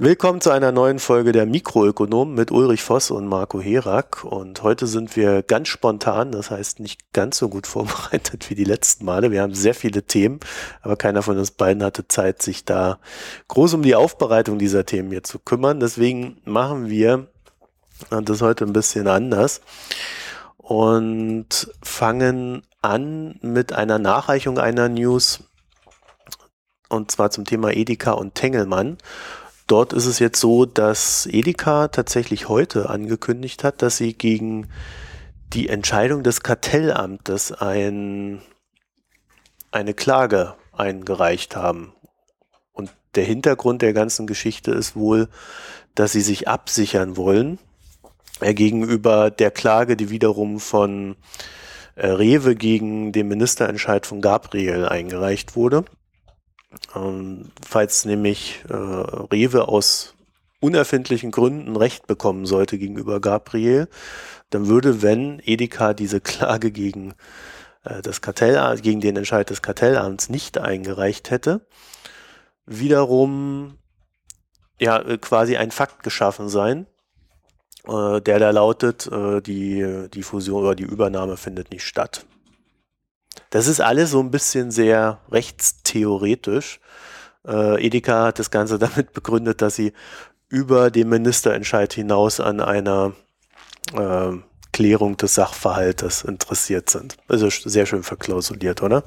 Willkommen zu einer neuen Folge der Mikroökonom mit Ulrich Voss und Marco Herak. Und heute sind wir ganz spontan, das heißt nicht ganz so gut vorbereitet wie die letzten Male. Wir haben sehr viele Themen, aber keiner von uns beiden hatte Zeit, sich da groß um die Aufbereitung dieser Themen hier zu kümmern. Deswegen machen wir das heute ein bisschen anders und fangen an mit einer Nachreichung einer News und zwar zum Thema Edeka und Tengelmann. Dort ist es jetzt so, dass Edeka tatsächlich heute angekündigt hat, dass sie gegen die Entscheidung des Kartellamtes ein, eine Klage eingereicht haben. Und der Hintergrund der ganzen Geschichte ist wohl, dass sie sich absichern wollen gegenüber der Klage, die wiederum von äh, Rewe gegen den Ministerentscheid von Gabriel eingereicht wurde. Ähm, falls nämlich äh, Rewe aus unerfindlichen Gründen Recht bekommen sollte gegenüber Gabriel, dann würde, wenn Edeka diese Klage gegen äh, das Kartell, gegen den Entscheid des Kartellamts nicht eingereicht hätte, wiederum ja äh, quasi ein Fakt geschaffen sein, äh, der da lautet, äh, die, die Fusion oder die Übernahme findet nicht statt. Das ist alles so ein bisschen sehr rechtstheoretisch. Äh, Edeka hat das Ganze damit begründet, dass sie über den Ministerentscheid hinaus an einer äh, Klärung des Sachverhaltes interessiert sind. Also sehr schön verklausuliert, oder?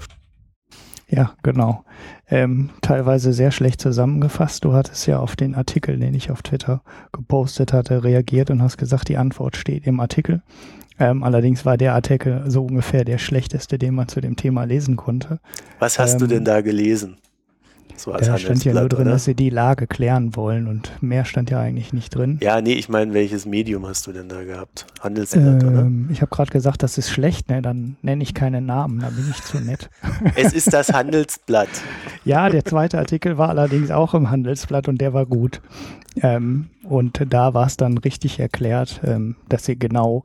Ja, genau. Ähm, teilweise sehr schlecht zusammengefasst. Du hattest ja auf den Artikel, den ich auf Twitter gepostet hatte, reagiert und hast gesagt, die Antwort steht im Artikel. Ähm, allerdings war der Artikel so ungefähr der schlechteste, den man zu dem Thema lesen konnte. Was hast ähm, du denn ähm, da gelesen? So da stand ja nur drin, oder? dass sie die Lage klären wollen und mehr stand ja eigentlich nicht drin. Ja, nee, ich meine, welches Medium hast du denn da gehabt? Handelsblatt, ähm, oder? Ich habe gerade gesagt, das ist schlecht, ne? dann nenne ich keine Namen, da bin ich zu nett. Es ist das Handelsblatt. ja, der zweite Artikel war allerdings auch im Handelsblatt und der war gut. Ähm, und da war es dann richtig erklärt, ähm, dass sie genau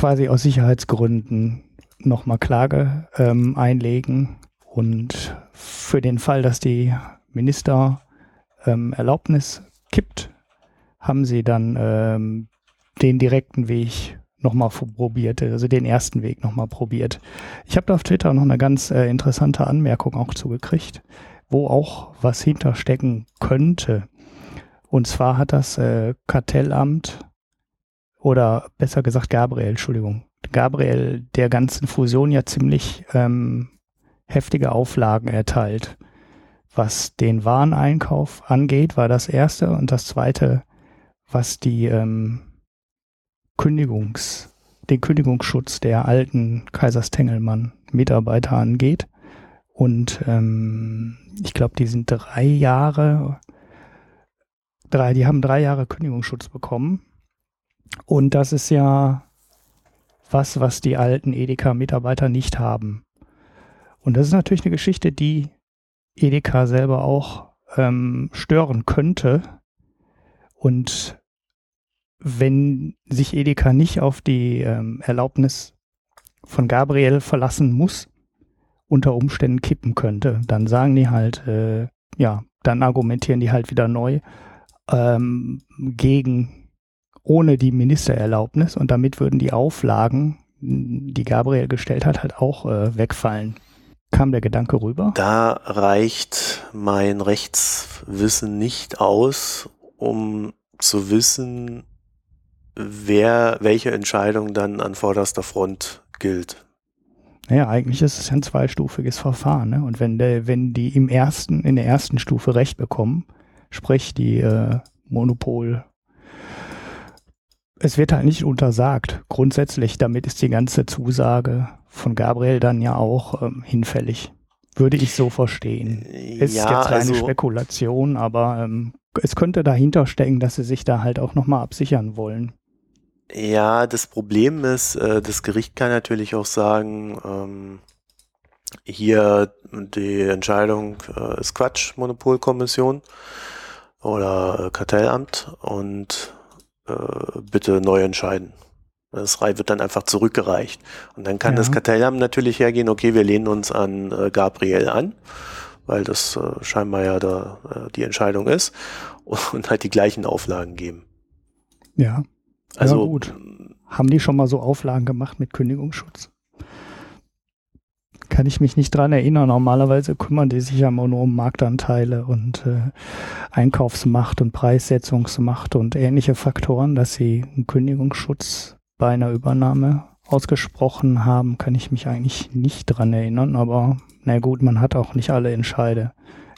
quasi aus Sicherheitsgründen nochmal Klage ähm, einlegen und für den Fall, dass die Minister ähm, Erlaubnis kippt, haben sie dann ähm, den direkten Weg nochmal probiert, also den ersten Weg nochmal probiert. Ich habe da auf Twitter noch eine ganz äh, interessante Anmerkung auch zugekriegt, wo auch was hinterstecken könnte. Und zwar hat das äh, Kartellamt oder besser gesagt Gabriel, Entschuldigung, Gabriel der ganzen Fusion ja ziemlich ähm, heftige Auflagen erteilt. Was den Wareneinkauf angeht, war das erste und das zweite, was die ähm, Kündigungs, den Kündigungsschutz der alten Kaisers Tengelmann Mitarbeiter angeht. Und ähm, ich glaube, die sind drei Jahre, drei, die haben drei Jahre Kündigungsschutz bekommen und das ist ja was, was die alten Edeka-Mitarbeiter nicht haben. Und das ist natürlich eine Geschichte, die Edeka selber auch ähm, stören könnte. Und wenn sich Edeka nicht auf die ähm, Erlaubnis von Gabriel verlassen muss, unter Umständen kippen könnte, dann sagen die halt, äh, ja, dann argumentieren die halt wieder neu ähm, gegen ohne die Ministererlaubnis und damit würden die Auflagen, die Gabriel gestellt hat, halt auch äh, wegfallen. Kam der Gedanke rüber? Da reicht mein Rechtswissen nicht aus, um zu wissen, wer welche Entscheidung dann an vorderster Front gilt. Naja, eigentlich ist es ein zweistufiges Verfahren. Ne? Und wenn, der, wenn die im ersten, in der ersten Stufe Recht bekommen, sprich die äh, Monopol es wird halt nicht untersagt. Grundsätzlich, damit ist die ganze Zusage von Gabriel dann ja auch ähm, hinfällig. Würde ich so verstehen. Ist ja, jetzt eine also, Spekulation, aber ähm, es könnte dahinter stecken, dass sie sich da halt auch nochmal absichern wollen. Ja, das Problem ist, äh, das Gericht kann natürlich auch sagen, ähm, hier die Entscheidung äh, ist Quatsch, Monopolkommission oder äh, Kartellamt und äh, bitte neu entscheiden. Das wird dann einfach zurückgereicht. Und dann kann ja. das Kartellamt natürlich hergehen, okay, wir lehnen uns an äh, Gabriel an, weil das äh, scheinbar ja da äh, die Entscheidung ist und halt die gleichen Auflagen geben. Ja. Also ja, gut. Haben die schon mal so Auflagen gemacht mit Kündigungsschutz? Kann ich mich nicht dran erinnern. Normalerweise kümmern die sich ja nur um Marktanteile und äh, Einkaufsmacht und Preissetzungsmacht und ähnliche Faktoren, dass sie einen Kündigungsschutz bei einer Übernahme ausgesprochen haben, kann ich mich eigentlich nicht dran erinnern, aber na gut, man hat auch nicht alle Entscheide.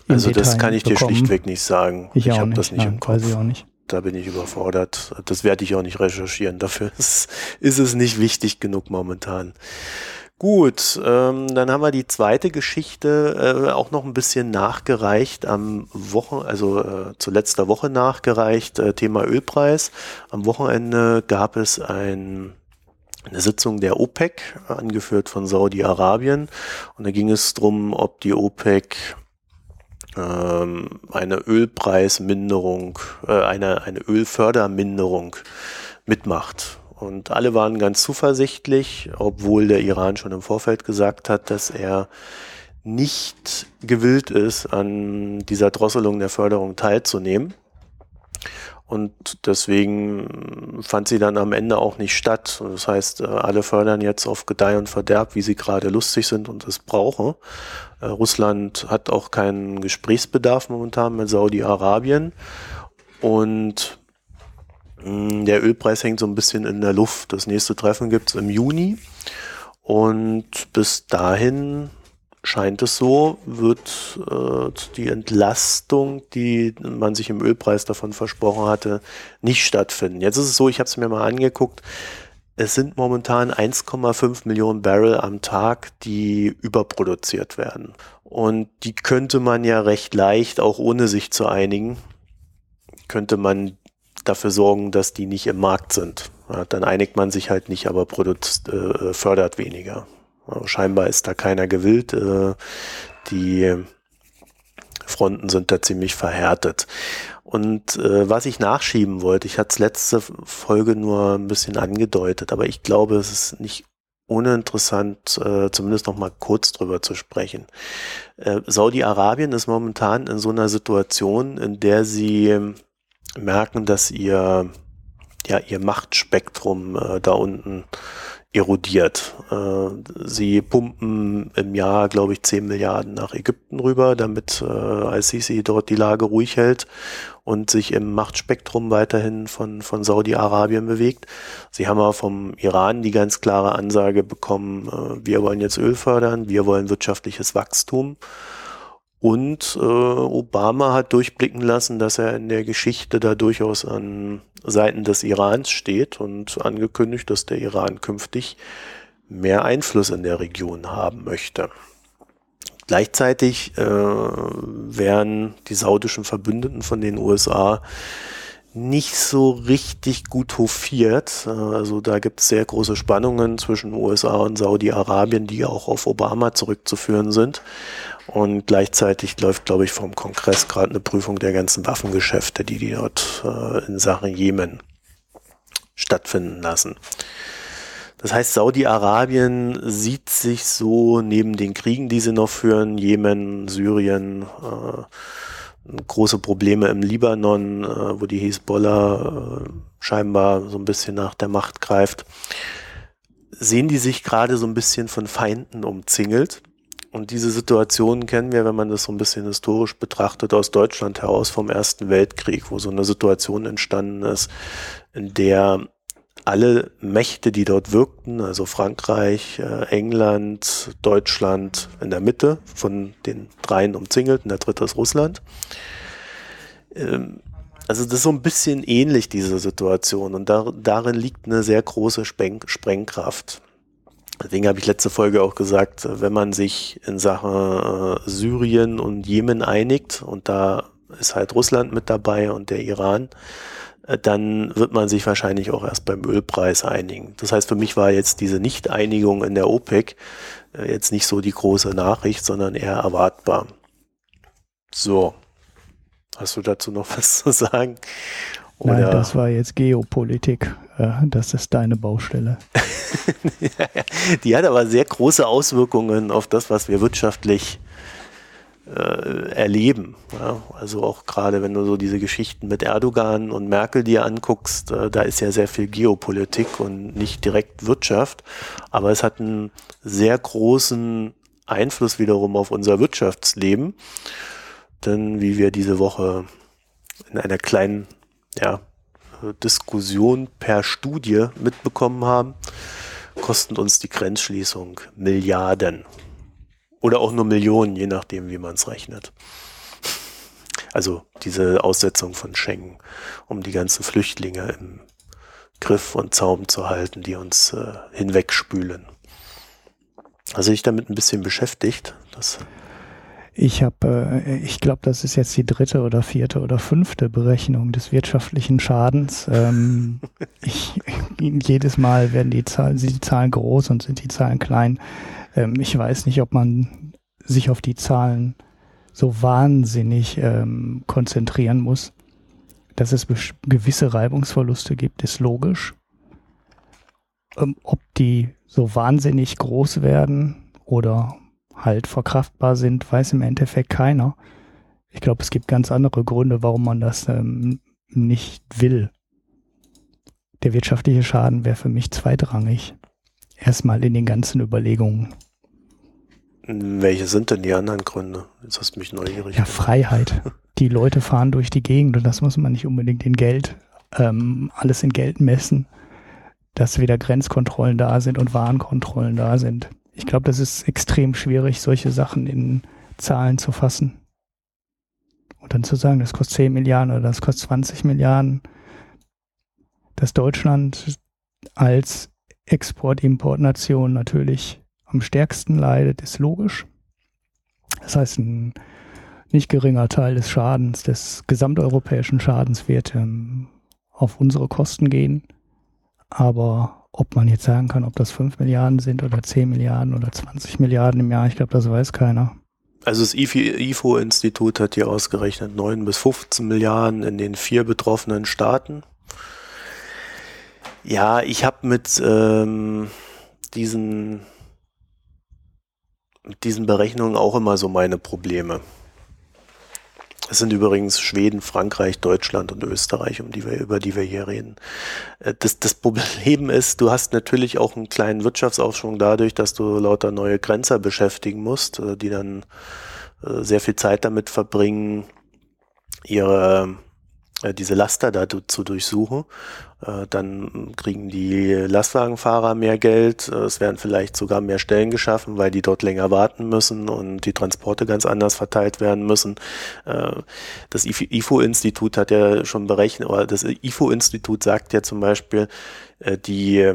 Also Detail das kann ich bekommen. dir schlichtweg nicht sagen. Ich, ich habe das nicht nein, im Kopf. Weiß ich auch nicht. Da bin ich überfordert. Das werde ich auch nicht recherchieren. Dafür ist, ist es nicht wichtig genug momentan. Gut, ähm, dann haben wir die zweite Geschichte äh, auch noch ein bisschen nachgereicht am Wochen, also äh, zu letzter Woche nachgereicht, äh, Thema Ölpreis. Am Wochenende gab es ein eine Sitzung der OPEC, angeführt von Saudi-Arabien. Und da ging es darum, ob die OPEC ähm, eine Ölpreisminderung, äh, eine, eine Ölförderminderung mitmacht. Und alle waren ganz zuversichtlich, obwohl der Iran schon im Vorfeld gesagt hat, dass er nicht gewillt ist, an dieser Drosselung der Förderung teilzunehmen. Und deswegen fand sie dann am Ende auch nicht statt. Das heißt, äh, alle fördern jetzt auf Gedeih und Verderb, wie sie gerade lustig sind und es brauchen. Äh, Russland hat auch keinen Gesprächsbedarf momentan mit Saudi-Arabien. Und der Ölpreis hängt so ein bisschen in der Luft. Das nächste Treffen gibt es im Juni. Und bis dahin scheint es so, wird äh, die Entlastung, die man sich im Ölpreis davon versprochen hatte, nicht stattfinden. Jetzt ist es so, ich habe es mir mal angeguckt, es sind momentan 1,5 Millionen Barrel am Tag, die überproduziert werden. Und die könnte man ja recht leicht, auch ohne sich zu einigen, könnte man dafür sorgen, dass die nicht im Markt sind. Ja, dann einigt man sich halt nicht, aber äh, fördert weniger. Scheinbar ist da keiner gewillt. Äh, die Fronten sind da ziemlich verhärtet. Und äh, was ich nachschieben wollte, ich hatte es letzte Folge nur ein bisschen angedeutet, aber ich glaube, es ist nicht uninteressant, äh, zumindest noch mal kurz drüber zu sprechen. Äh, Saudi-Arabien ist momentan in so einer Situation, in der sie merken, dass ihr ja ihr Machtspektrum äh, da unten erodiert. Äh, sie pumpen im Jahr, glaube ich, 10 Milliarden nach Ägypten rüber, damit äh, al-Sisi dort die Lage ruhig hält und sich im Machtspektrum weiterhin von, von Saudi-Arabien bewegt. Sie haben aber vom Iran die ganz klare Ansage bekommen, äh, wir wollen jetzt Öl fördern, wir wollen wirtschaftliches Wachstum. Und äh, Obama hat durchblicken lassen, dass er in der Geschichte da durchaus an Seiten des Irans steht und angekündigt, dass der Iran künftig mehr Einfluss in der Region haben möchte. Gleichzeitig äh, werden die saudischen Verbündeten von den USA nicht so richtig gut hofiert. Also da gibt es sehr große Spannungen zwischen USA und Saudi-Arabien, die auch auf Obama zurückzuführen sind. Und gleichzeitig läuft, glaube ich, vom Kongress gerade eine Prüfung der ganzen Waffengeschäfte, die die dort äh, in Sachen Jemen stattfinden lassen. Das heißt, Saudi-Arabien sieht sich so neben den Kriegen, die sie noch führen, Jemen, Syrien, äh, große Probleme im Libanon, äh, wo die Hisbollah äh, scheinbar so ein bisschen nach der Macht greift, sehen die sich gerade so ein bisschen von Feinden umzingelt und diese Situation kennen wir, wenn man das so ein bisschen historisch betrachtet, aus Deutschland heraus vom Ersten Weltkrieg, wo so eine Situation entstanden ist, in der alle Mächte, die dort wirkten, also Frankreich, äh, England, Deutschland in der Mitte von den dreien umzingelten, der dritte ist Russland. Ähm, also das ist so ein bisschen ähnlich, diese Situation. Und darin liegt eine sehr große Sprengkraft. Deswegen habe ich letzte Folge auch gesagt, wenn man sich in Sachen äh, Syrien und Jemen einigt und da ist halt Russland mit dabei und der Iran, äh, dann wird man sich wahrscheinlich auch erst beim Ölpreis einigen. Das heißt, für mich war jetzt diese Nicht-Einigung in der OPEC äh, jetzt nicht so die große Nachricht, sondern eher erwartbar. So. Hast du dazu noch was zu sagen? Oder? Nein, das war jetzt Geopolitik. Das ist deine Baustelle. Die hat aber sehr große Auswirkungen auf das, was wir wirtschaftlich äh, erleben. Ja? Also auch gerade wenn du so diese Geschichten mit Erdogan und Merkel dir anguckst, äh, da ist ja sehr viel Geopolitik und nicht direkt Wirtschaft, aber es hat einen sehr großen Einfluss wiederum auf unser Wirtschaftsleben. Denn wie wir diese Woche in einer kleinen ja, Diskussion per Studie mitbekommen haben, kostet uns die Grenzschließung Milliarden. Oder auch nur Millionen, je nachdem, wie man es rechnet. Also diese Aussetzung von Schengen, um die ganzen Flüchtlinge im Griff und Zaum zu halten, die uns äh, hinwegspülen. Also ich damit ein bisschen beschäftigt. Das ich habe, äh, ich glaube, das ist jetzt die dritte oder vierte oder fünfte Berechnung des wirtschaftlichen Schadens. Ähm, ich, jedes Mal werden die Zahlen, sind die Zahlen groß und sind die Zahlen klein. Ähm, ich weiß nicht, ob man sich auf die Zahlen so wahnsinnig ähm, konzentrieren muss. Dass es gewisse Reibungsverluste gibt, ist logisch. Ähm, ob die so wahnsinnig groß werden oder halt verkraftbar sind, weiß im Endeffekt keiner. Ich glaube, es gibt ganz andere Gründe, warum man das ähm, nicht will. Der wirtschaftliche Schaden wäre für mich zweitrangig. Erstmal in den ganzen Überlegungen. Welche sind denn die anderen Gründe? Jetzt hast du mich neugierig. Ja, Freiheit. Die Leute fahren durch die Gegend und das muss man nicht unbedingt in Geld, ähm, alles in Geld messen, dass wieder Grenzkontrollen da sind und Warenkontrollen da sind. Ich glaube, das ist extrem schwierig, solche Sachen in Zahlen zu fassen. Und dann zu sagen, das kostet 10 Milliarden oder das kostet 20 Milliarden, dass Deutschland als Export-Import-Nation natürlich am stärksten leidet, ist logisch. Das heißt, ein nicht geringer Teil des Schadens, des gesamteuropäischen Schadens wird ähm, auf unsere Kosten gehen. Aber ob man jetzt sagen kann, ob das 5 Milliarden sind oder 10 Milliarden oder 20 Milliarden im Jahr, ich glaube, das weiß keiner. Also das IFO-Institut hat hier ausgerechnet 9 bis 15 Milliarden in den vier betroffenen Staaten. Ja, ich habe mit ähm, diesen diesen Berechnungen auch immer so meine Probleme. Es sind übrigens Schweden, Frankreich, Deutschland und Österreich, um die wir, über die wir hier reden. Äh, das, das Problem ist, du hast natürlich auch einen kleinen Wirtschaftsaufschwung dadurch, dass du lauter neue Grenzer beschäftigen musst, äh, die dann äh, sehr viel Zeit damit verbringen, ihre diese Laster da zu durchsuchen. Äh, dann kriegen die Lastwagenfahrer mehr Geld. Äh, es werden vielleicht sogar mehr Stellen geschaffen, weil die dort länger warten müssen und die Transporte ganz anders verteilt werden müssen. Das IFO-Institut hat ja schon berechnet, oder das IFO-Institut sagt ja zum Beispiel, die,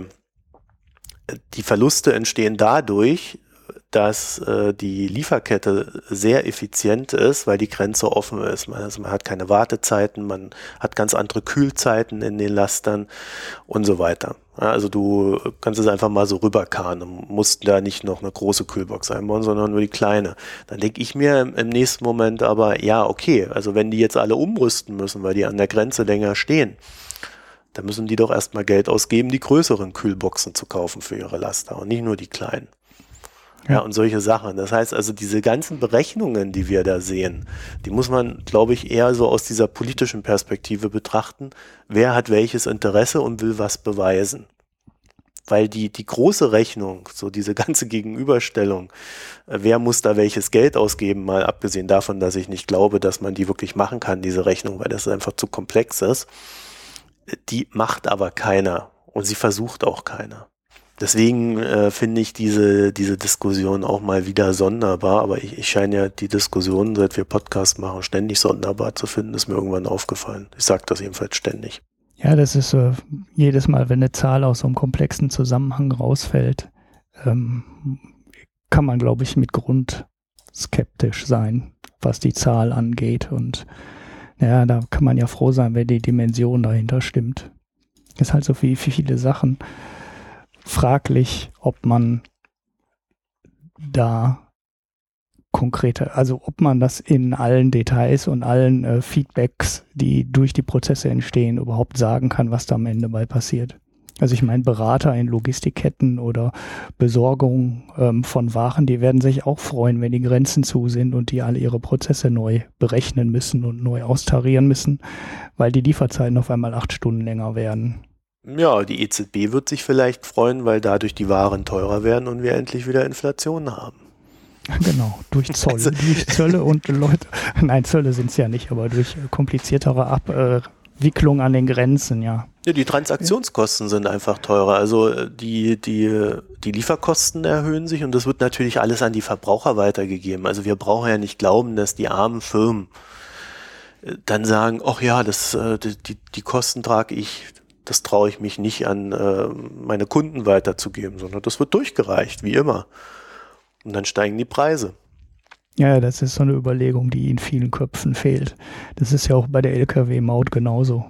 die Verluste entstehen dadurch, dass äh, die Lieferkette sehr effizient ist, weil die Grenze offen ist. Man, also man hat keine Wartezeiten, man hat ganz andere Kühlzeiten in den Lastern und so weiter. Ja, also du kannst es einfach mal so rüberkarren und musst da nicht noch eine große Kühlbox einbauen, sondern nur die kleine. Dann denke ich mir im, im nächsten Moment aber, ja, okay, also wenn die jetzt alle umrüsten müssen, weil die an der Grenze länger stehen, dann müssen die doch erstmal Geld ausgeben, die größeren Kühlboxen zu kaufen für ihre Laster und nicht nur die kleinen. Ja, und solche Sachen. Das heißt also, diese ganzen Berechnungen, die wir da sehen, die muss man, glaube ich, eher so aus dieser politischen Perspektive betrachten. Wer hat welches Interesse und will was beweisen? Weil die, die große Rechnung, so diese ganze Gegenüberstellung, äh, wer muss da welches Geld ausgeben, mal abgesehen davon, dass ich nicht glaube, dass man die wirklich machen kann, diese Rechnung, weil das einfach zu komplex ist, die macht aber keiner und sie versucht auch keiner. Deswegen äh, finde ich diese, diese Diskussion auch mal wieder sonderbar, aber ich, ich scheine ja die Diskussion, seit wir Podcast machen, ständig sonderbar zu finden, ist mir irgendwann aufgefallen. Ich sage das jedenfalls ständig. Ja, das ist so, jedes Mal, wenn eine Zahl aus so einem komplexen Zusammenhang rausfällt, ähm, kann man, glaube ich, mit Grund skeptisch sein, was die Zahl angeht. Und naja, da kann man ja froh sein, wenn die Dimension dahinter stimmt. Ist halt so viel, viele Sachen fraglich, ob man da konkrete, also ob man das in allen Details und allen äh, Feedbacks, die durch die Prozesse entstehen, überhaupt sagen kann, was da am Ende bei passiert. Also ich meine, Berater in Logistikketten oder Besorgung ähm, von Waren, die werden sich auch freuen, wenn die Grenzen zu sind und die alle ihre Prozesse neu berechnen müssen und neu austarieren müssen, weil die Lieferzeiten auf einmal acht Stunden länger werden. Ja, die EZB wird sich vielleicht freuen, weil dadurch die Waren teurer werden und wir endlich wieder Inflation haben. Genau, durch Zoll, also, durch Zölle und Leute, nein, Zölle sind es ja nicht, aber durch kompliziertere Abwicklung an den Grenzen, ja. Ja, die Transaktionskosten sind einfach teurer. Also äh, die, die, die Lieferkosten erhöhen sich und das wird natürlich alles an die Verbraucher weitergegeben. Also wir brauchen ja nicht glauben, dass die armen Firmen äh, dann sagen, ach ja, das, äh, die, die Kosten trage ich, das traue ich mich nicht an meine Kunden weiterzugeben, sondern das wird durchgereicht, wie immer. Und dann steigen die Preise. Ja, das ist so eine Überlegung, die in vielen Köpfen fehlt. Das ist ja auch bei der Lkw-Maut genauso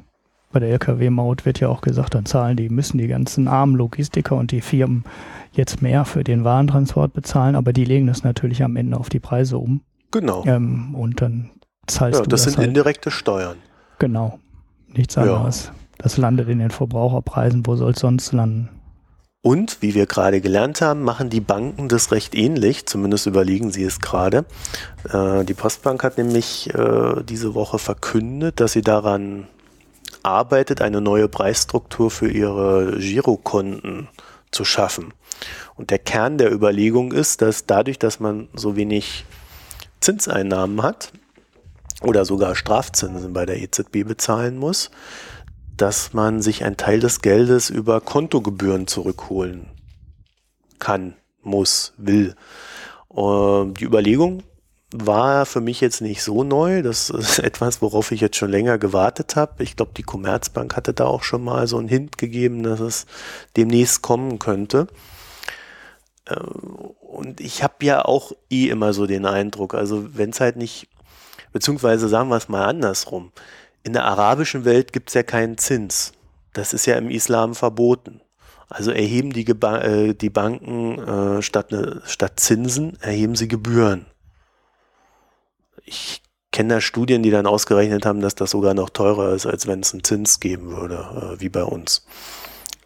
bei der Lkw-Maut wird ja auch gesagt, dann zahlen die, müssen die ganzen armen Logistiker und die Firmen jetzt mehr für den Warentransport bezahlen, aber die legen das natürlich am Ende auf die Preise um. Genau. Ähm, und dann zahlst ja, du das. Das sind halt. indirekte Steuern. Genau. Nichts anderes. Ja. Das landet in den Verbraucherpreisen. Wo soll es sonst landen? Und, wie wir gerade gelernt haben, machen die Banken das recht ähnlich, zumindest überlegen sie es gerade. Äh, die Postbank hat nämlich äh, diese Woche verkündet, dass sie daran arbeitet, eine neue Preisstruktur für ihre Girokonten zu schaffen. Und der Kern der Überlegung ist, dass dadurch, dass man so wenig Zinseinnahmen hat oder sogar Strafzinsen bei der EZB bezahlen muss, dass man sich einen Teil des Geldes über Kontogebühren zurückholen kann, muss, will. Ähm, die Überlegung war für mich jetzt nicht so neu. Das ist etwas, worauf ich jetzt schon länger gewartet habe. Ich glaube, die Commerzbank hatte da auch schon mal so einen Hint gegeben, dass es demnächst kommen könnte. Äh, und ich habe ja auch eh immer so den Eindruck, also wenn es halt nicht, beziehungsweise sagen wir es mal andersrum, in der arabischen Welt gibt es ja keinen Zins. Das ist ja im Islam verboten. Also erheben die, äh, die Banken äh, statt, ne, statt Zinsen, erheben sie Gebühren ich kenne da Studien, die dann ausgerechnet haben, dass das sogar noch teurer ist, als wenn es einen Zins geben würde, äh, wie bei uns.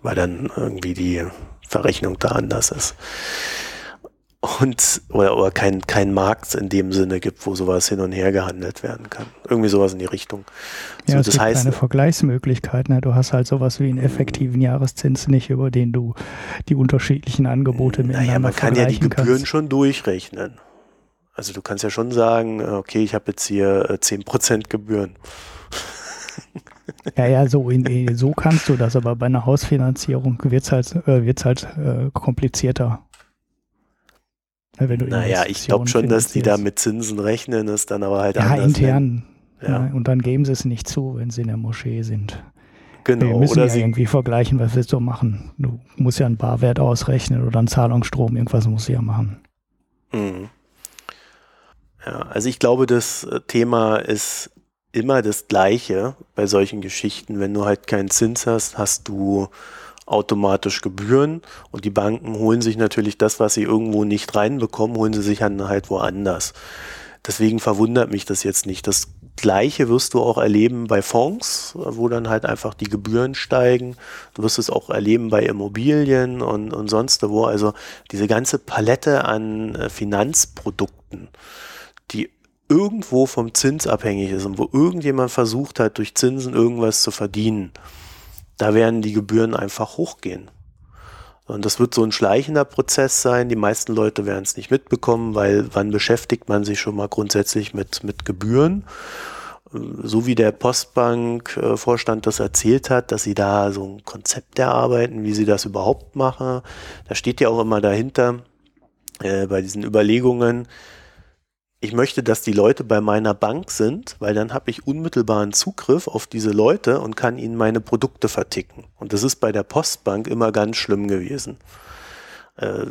Weil dann irgendwie die Verrechnung da anders ist. Und, oder, oder kein, kein Markt in dem Sinne gibt, wo sowas hin und her gehandelt werden kann. Irgendwie sowas in die Richtung. Ja, so, es das gibt heißt, keine Vergleichsmöglichkeit. Ne? Du hast halt sowas wie einen effektiven Jahreszins nicht, über den du die unterschiedlichen Angebote miteinander Naja, man kann ja die Gebühren kannst. schon durchrechnen. Also du kannst ja schon sagen, äh, okay, ich habe jetzt hier 10% äh, Gebühren. Ja, ja, so, in, so kannst du das, aber bei einer Hausfinanzierung wird es halt, äh, wird's halt äh, komplizierter. Ja, naja, ich glaube schon, dass die da mit Zinsen rechnen, ist dann aber halt ja, anders. Intern, ja, intern. Und dann geben sie es nicht zu, wenn sie in der Moschee sind. Genau. Wir müssen oder ja irgendwie vergleichen, was willst du machen? Du musst ja einen Barwert ausrechnen oder einen Zahlungsstrom, irgendwas musst du ja machen. Mhm. Ja, also ich glaube, das äh, Thema ist immer das gleiche bei solchen Geschichten. Wenn du halt keinen Zins hast, hast du automatisch Gebühren und die Banken holen sich natürlich das, was sie irgendwo nicht reinbekommen, holen sie sich dann halt woanders. Deswegen verwundert mich das jetzt nicht. Das Gleiche wirst du auch erleben bei Fonds, wo dann halt einfach die Gebühren steigen. Du wirst es auch erleben bei Immobilien und, und sonst wo. Also diese ganze Palette an äh, Finanzprodukten die irgendwo vom Zins abhängig ist und wo irgendjemand versucht hat, durch Zinsen irgendwas zu verdienen, da werden die Gebühren einfach hochgehen. Und das wird so ein schleichender Prozess sein. Die meisten Leute werden es nicht mitbekommen, weil wann beschäftigt man sich schon mal grundsätzlich mit, mit Gebühren? So wie der Postbank-Vorstand das erzählt hat, dass sie da so ein Konzept erarbeiten, wie sie das überhaupt machen. Da steht ja auch immer dahinter, äh, bei diesen Überlegungen, ich möchte, dass die Leute bei meiner Bank sind, weil dann habe ich unmittelbaren Zugriff auf diese Leute und kann ihnen meine Produkte verticken. Und das ist bei der Postbank immer ganz schlimm gewesen. Äh,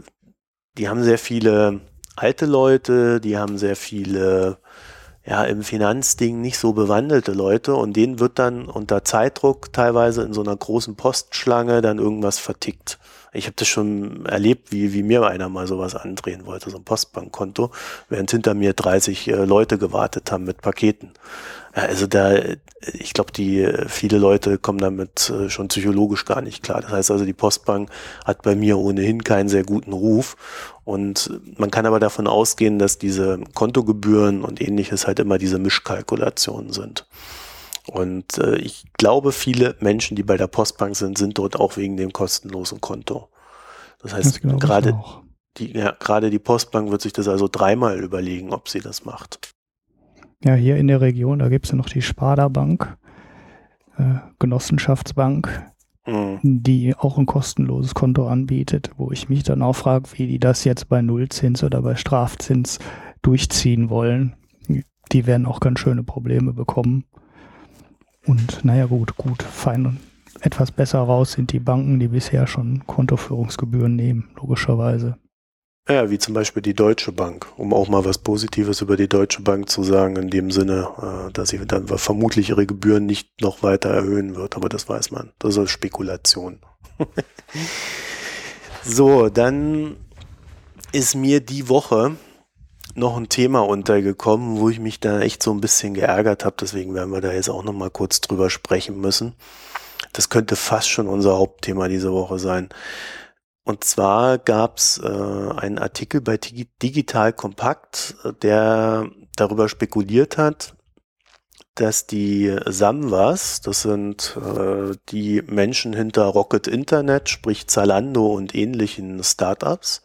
die haben sehr viele alte Leute, die haben sehr viele ja, im Finanzding nicht so bewandelte Leute und denen wird dann unter Zeitdruck teilweise in so einer großen Postschlange dann irgendwas vertickt. Ich habe das schon erlebt, wie, wie mir einer mal sowas andrehen wollte, so ein Postbankkonto, während hinter mir 30 äh, Leute gewartet haben mit Paketen. Also da, ich glaube, die viele Leute kommen damit äh, schon psychologisch gar nicht klar. Das heißt also, die Postbank hat bei mir ohnehin keinen sehr guten Ruf. Und man kann aber davon ausgehen, dass diese Kontogebühren und ähnliches halt immer diese Mischkalkulationen sind. Und äh, ich glaube, viele Menschen, die bei der Postbank sind, sind dort auch wegen dem kostenlosen Konto. Das heißt, das gerade die, ja, gerade die Postbank wird sich das also dreimal überlegen, ob sie das macht. Ja, hier in der Region, da gibt es ja noch die Sparda Bank, äh, Genossenschaftsbank, mhm. die auch ein kostenloses Konto anbietet, wo ich mich dann auch frage, wie die das jetzt bei Nullzins oder bei Strafzins durchziehen wollen. Die werden auch ganz schöne Probleme bekommen. Und naja, gut, gut, fein und etwas besser raus sind die Banken, die bisher schon Kontoführungsgebühren nehmen, logischerweise. Ja, wie zum Beispiel die Deutsche Bank, um auch mal was Positives über die Deutsche Bank zu sagen, in dem Sinne, äh, dass sie dann vermutlich ihre Gebühren nicht noch weiter erhöhen wird, aber das weiß man. Das ist Spekulation. so, dann ist mir die Woche noch ein Thema untergekommen, wo ich mich da echt so ein bisschen geärgert habe. Deswegen werden wir da jetzt auch noch mal kurz drüber sprechen müssen. Das könnte fast schon unser Hauptthema diese Woche sein. Und zwar gab es äh, einen Artikel bei Digital Kompakt, der darüber spekuliert hat, dass die Samwas, das sind äh, die Menschen hinter Rocket Internet, sprich Zalando und ähnlichen Startups,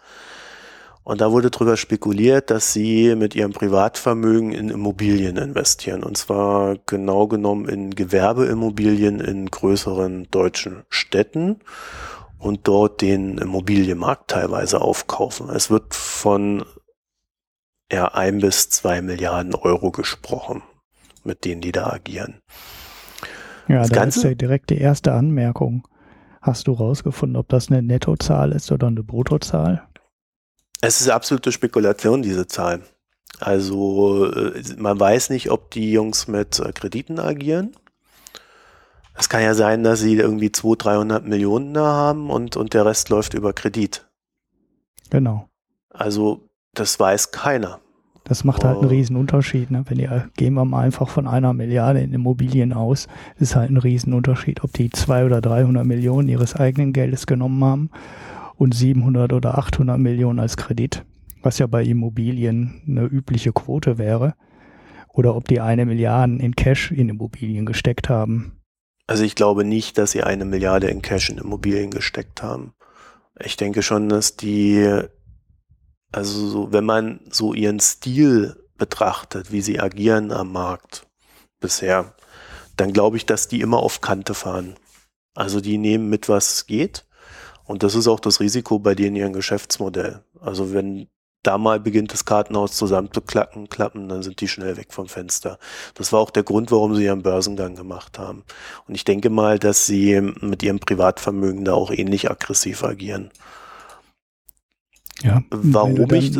und da wurde darüber spekuliert, dass sie mit ihrem Privatvermögen in Immobilien investieren. Und zwar genau genommen in Gewerbeimmobilien in größeren deutschen Städten und dort den Immobilienmarkt teilweise aufkaufen. Es wird von ja, ein bis zwei Milliarden Euro gesprochen, mit denen die da agieren. Ja, das da Ganze, ist ja direkt die erste Anmerkung. Hast du rausgefunden, ob das eine Nettozahl ist oder eine Bruttozahl? Es ist absolute Spekulation, diese Zahl. Also äh, man weiß nicht, ob die Jungs mit äh, Krediten agieren. Es kann ja sein, dass sie irgendwie 200, 300 Millionen da haben und, und der Rest läuft über Kredit. Genau. Also das weiß keiner. Das macht halt einen oh. riesen Unterschied. Ne? Wenn ihr, gehen wir mal einfach von einer Milliarde in Immobilien aus, ist halt ein riesen Unterschied, ob die 200 oder 300 Millionen ihres eigenen Geldes genommen haben und 700 oder 800 Millionen als Kredit, was ja bei Immobilien eine übliche Quote wäre, oder ob die eine Milliarde in Cash in Immobilien gesteckt haben. Also ich glaube nicht, dass sie eine Milliarde in Cash in Immobilien gesteckt haben. Ich denke schon, dass die, also so, wenn man so ihren Stil betrachtet, wie sie agieren am Markt bisher, dann glaube ich, dass die immer auf Kante fahren. Also die nehmen mit, was geht und das ist auch das Risiko bei denen ihrem Geschäftsmodell. Also wenn da mal beginnt das Kartenhaus zusammenzuklappen, klappen, dann sind die schnell weg vom Fenster. Das war auch der Grund, warum sie ihren Börsengang gemacht haben. Und ich denke mal, dass sie mit ihrem Privatvermögen da auch ähnlich aggressiv agieren. Ja. Warum dann, ich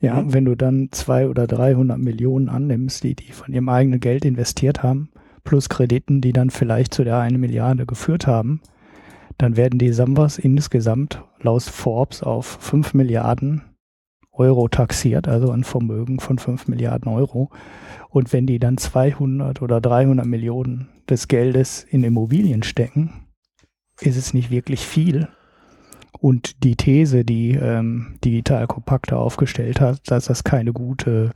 ja, hm? wenn du dann zwei oder 300 Millionen annimmst, die die von ihrem eigenen Geld investiert haben, plus Krediten, die dann vielleicht zu der eine Milliarde geführt haben, dann werden die Sambas insgesamt laut Forbes auf 5 Milliarden Euro taxiert, also ein Vermögen von 5 Milliarden Euro. Und wenn die dann 200 oder 300 Millionen des Geldes in Immobilien stecken, ist es nicht wirklich viel. Und die These, die ähm, Digital Compact aufgestellt hat, dass das keine gute,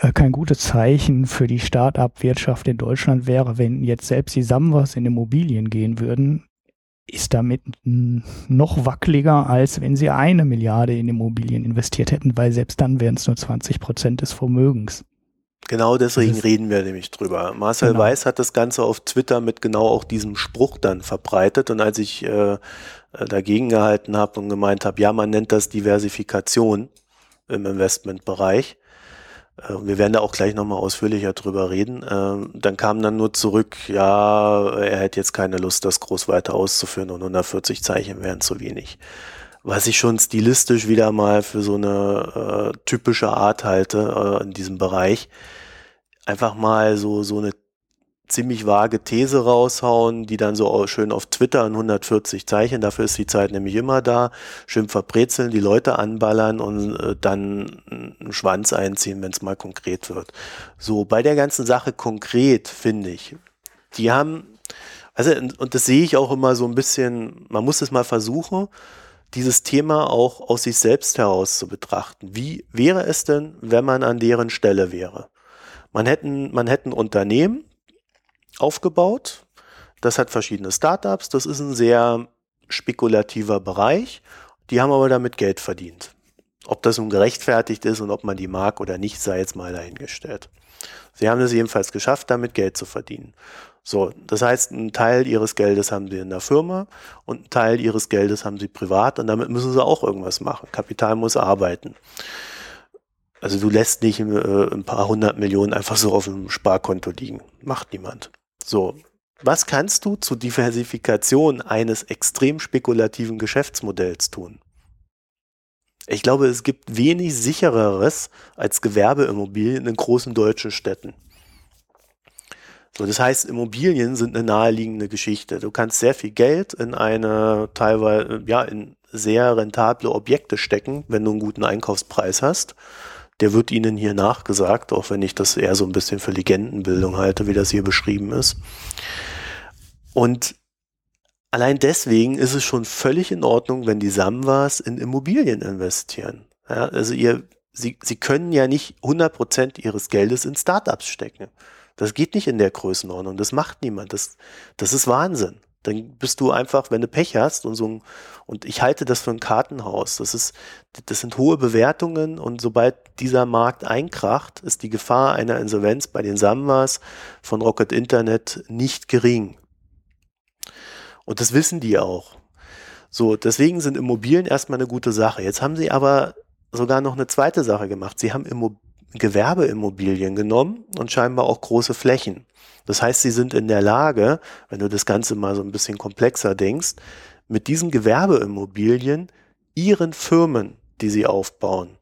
äh, kein gutes Zeichen für die Start-up-Wirtschaft in Deutschland wäre, wenn jetzt selbst die Samwas in Immobilien gehen würden, ist damit noch wackeliger, als wenn sie eine Milliarde in Immobilien investiert hätten, weil selbst dann wären es nur 20 Prozent des Vermögens. Genau deswegen reden wir nämlich drüber. Marcel genau. Weiß hat das Ganze auf Twitter mit genau auch diesem Spruch dann verbreitet und als ich äh, dagegen gehalten habe und gemeint habe, ja, man nennt das Diversifikation im Investmentbereich, äh, wir werden da auch gleich nochmal ausführlicher drüber reden. Ähm, dann kam dann nur zurück, ja, er hätte jetzt keine Lust, das groß weiter auszuführen und 140 Zeichen wären zu wenig. Was ich schon stilistisch wieder mal für so eine äh, typische Art halte äh, in diesem Bereich. Einfach mal so, so eine ziemlich vage These raushauen, die dann so schön auf Twitter in 140 Zeichen, dafür ist die Zeit nämlich immer da, schön verbrezeln, die Leute anballern und äh, dann einen Schwanz einziehen, wenn es mal konkret wird. So, bei der ganzen Sache konkret, finde ich, die haben, also, und das sehe ich auch immer so ein bisschen, man muss es mal versuchen, dieses Thema auch aus sich selbst heraus zu betrachten. Wie wäre es denn, wenn man an deren Stelle wäre? Man hätten, man hätte ein Unternehmen, aufgebaut. Das hat verschiedene Startups. Das ist ein sehr spekulativer Bereich. Die haben aber damit Geld verdient. Ob das nun gerechtfertigt ist und ob man die mag oder nicht, sei jetzt mal dahingestellt. Sie haben es jedenfalls geschafft, damit Geld zu verdienen. So, das heißt, einen Teil ihres Geldes haben sie in der Firma und einen Teil ihres Geldes haben sie privat und damit müssen sie auch irgendwas machen. Kapital muss arbeiten. Also du lässt nicht äh, ein paar hundert Millionen einfach so auf dem Sparkonto liegen. Macht niemand. So, was kannst du zur Diversifikation eines extrem spekulativen Geschäftsmodells tun? Ich glaube, es gibt wenig sichereres als Gewerbeimmobilien in großen deutschen Städten. So, das heißt, Immobilien sind eine naheliegende Geschichte. Du kannst sehr viel Geld in eine teilweise, ja, in sehr rentable Objekte stecken, wenn du einen guten Einkaufspreis hast der wird Ihnen hier nachgesagt, auch wenn ich das eher so ein bisschen für Legendenbildung halte, wie das hier beschrieben ist. Und allein deswegen ist es schon völlig in Ordnung, wenn die Samwas in Immobilien investieren. Ja, also ihr, sie, sie können ja nicht 100% ihres Geldes in Startups stecken. Das geht nicht in der Größenordnung. Das macht niemand. Das, das ist Wahnsinn. Dann bist du einfach, wenn du Pech hast und so ein, und ich halte das für ein Kartenhaus. Das ist, das sind hohe Bewertungen und sobald dieser Markt einkracht, ist die Gefahr einer Insolvenz bei den Samwas von Rocket Internet nicht gering. Und das wissen die auch. So, deswegen sind Immobilien erstmal eine gute Sache. Jetzt haben sie aber sogar noch eine zweite Sache gemacht. Sie haben Immo Gewerbeimmobilien genommen und scheinbar auch große Flächen. Das heißt, sie sind in der Lage, wenn du das Ganze mal so ein bisschen komplexer denkst, mit diesen Gewerbeimmobilien ihren Firmen, die sie aufbauen,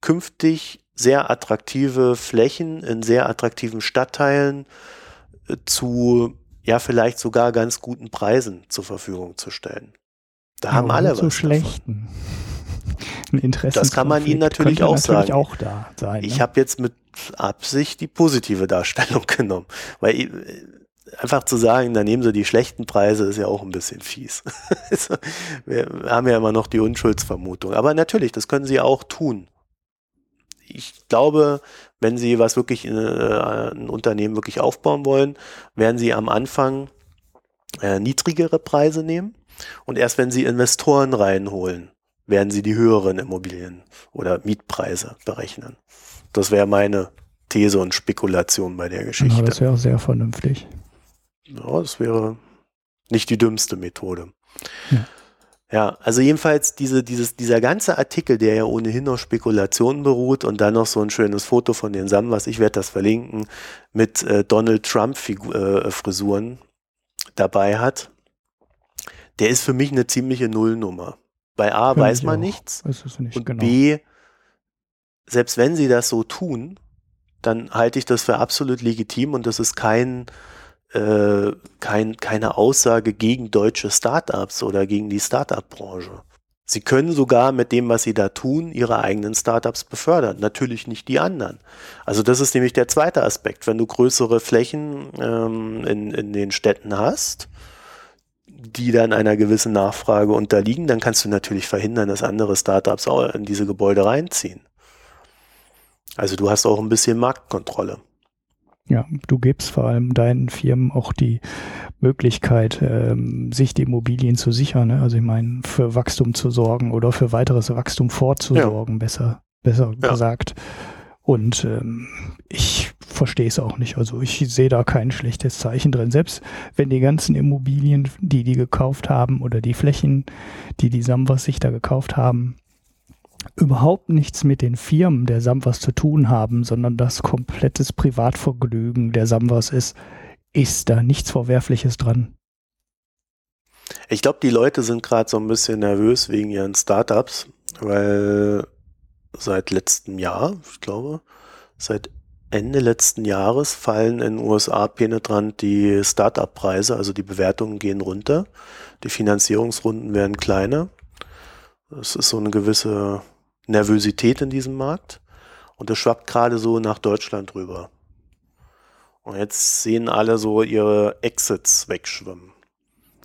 künftig sehr attraktive Flächen in sehr attraktiven Stadtteilen äh, zu ja vielleicht sogar ganz guten Preisen zur Verfügung zu stellen. Da ja, haben alle was. Zu schlechten. Interesse. Das kann man ihnen natürlich auch natürlich sagen. Auch da sein, ich ne? habe jetzt mit Absicht die positive Darstellung genommen, weil äh, einfach zu sagen, da nehmen sie die schlechten Preise, ist ja auch ein bisschen fies. Also, wir haben ja immer noch die Unschuldsvermutung. Aber natürlich, das können sie auch tun. Ich glaube, wenn sie was wirklich, in, äh, ein Unternehmen wirklich aufbauen wollen, werden sie am Anfang äh, niedrigere Preise nehmen. Und erst wenn sie Investoren reinholen, werden sie die höheren Immobilien oder Mietpreise berechnen. Das wäre meine These und Spekulation bei der Geschichte. Ja, das wäre auch sehr vernünftig. Ja, das wäre nicht die dümmste Methode. Ja. Ja, also jedenfalls diese, dieses, dieser ganze Artikel, der ja ohnehin auf Spekulationen beruht und dann noch so ein schönes Foto von den Sam, was ich werde das verlinken, mit äh, Donald Trump äh, Frisuren dabei hat, der ist für mich eine ziemliche Nullnummer. Bei A weiß man auch. nichts nicht, und genau. B, selbst wenn sie das so tun, dann halte ich das für absolut legitim und das ist kein, äh, kein, keine Aussage gegen deutsche Startups oder gegen die Startup-Branche. Sie können sogar mit dem, was sie da tun, ihre eigenen Startups befördern. Natürlich nicht die anderen. Also das ist nämlich der zweite Aspekt. Wenn du größere Flächen ähm, in, in den Städten hast, die dann einer gewissen Nachfrage unterliegen, dann kannst du natürlich verhindern, dass andere Startups auch in diese Gebäude reinziehen. Also du hast auch ein bisschen Marktkontrolle. Ja, du gibst vor allem deinen Firmen auch die Möglichkeit, ähm, sich die Immobilien zu sichern. Ne? Also ich meine, für Wachstum zu sorgen oder für weiteres Wachstum vorzusorgen, ja. besser, besser ja. gesagt. Und ähm, ich verstehe es auch nicht. Also ich sehe da kein schlechtes Zeichen drin. Selbst wenn die ganzen Immobilien, die die gekauft haben oder die Flächen, die die Samwas sich da gekauft haben, überhaupt nichts mit den Firmen der Samwas zu tun haben, sondern das komplettes Privatvergnügen der Samwas ist, ist da nichts Verwerfliches dran. Ich glaube, die Leute sind gerade so ein bisschen nervös wegen ihren Startups, weil seit letztem Jahr, ich glaube, seit Ende letzten Jahres fallen in den USA penetrant die Start-up-Preise, also die Bewertungen gehen runter, die Finanzierungsrunden werden kleiner. Es ist so eine gewisse Nervosität in diesem Markt und das schwappt gerade so nach Deutschland rüber. Und jetzt sehen alle so ihre Exits wegschwimmen.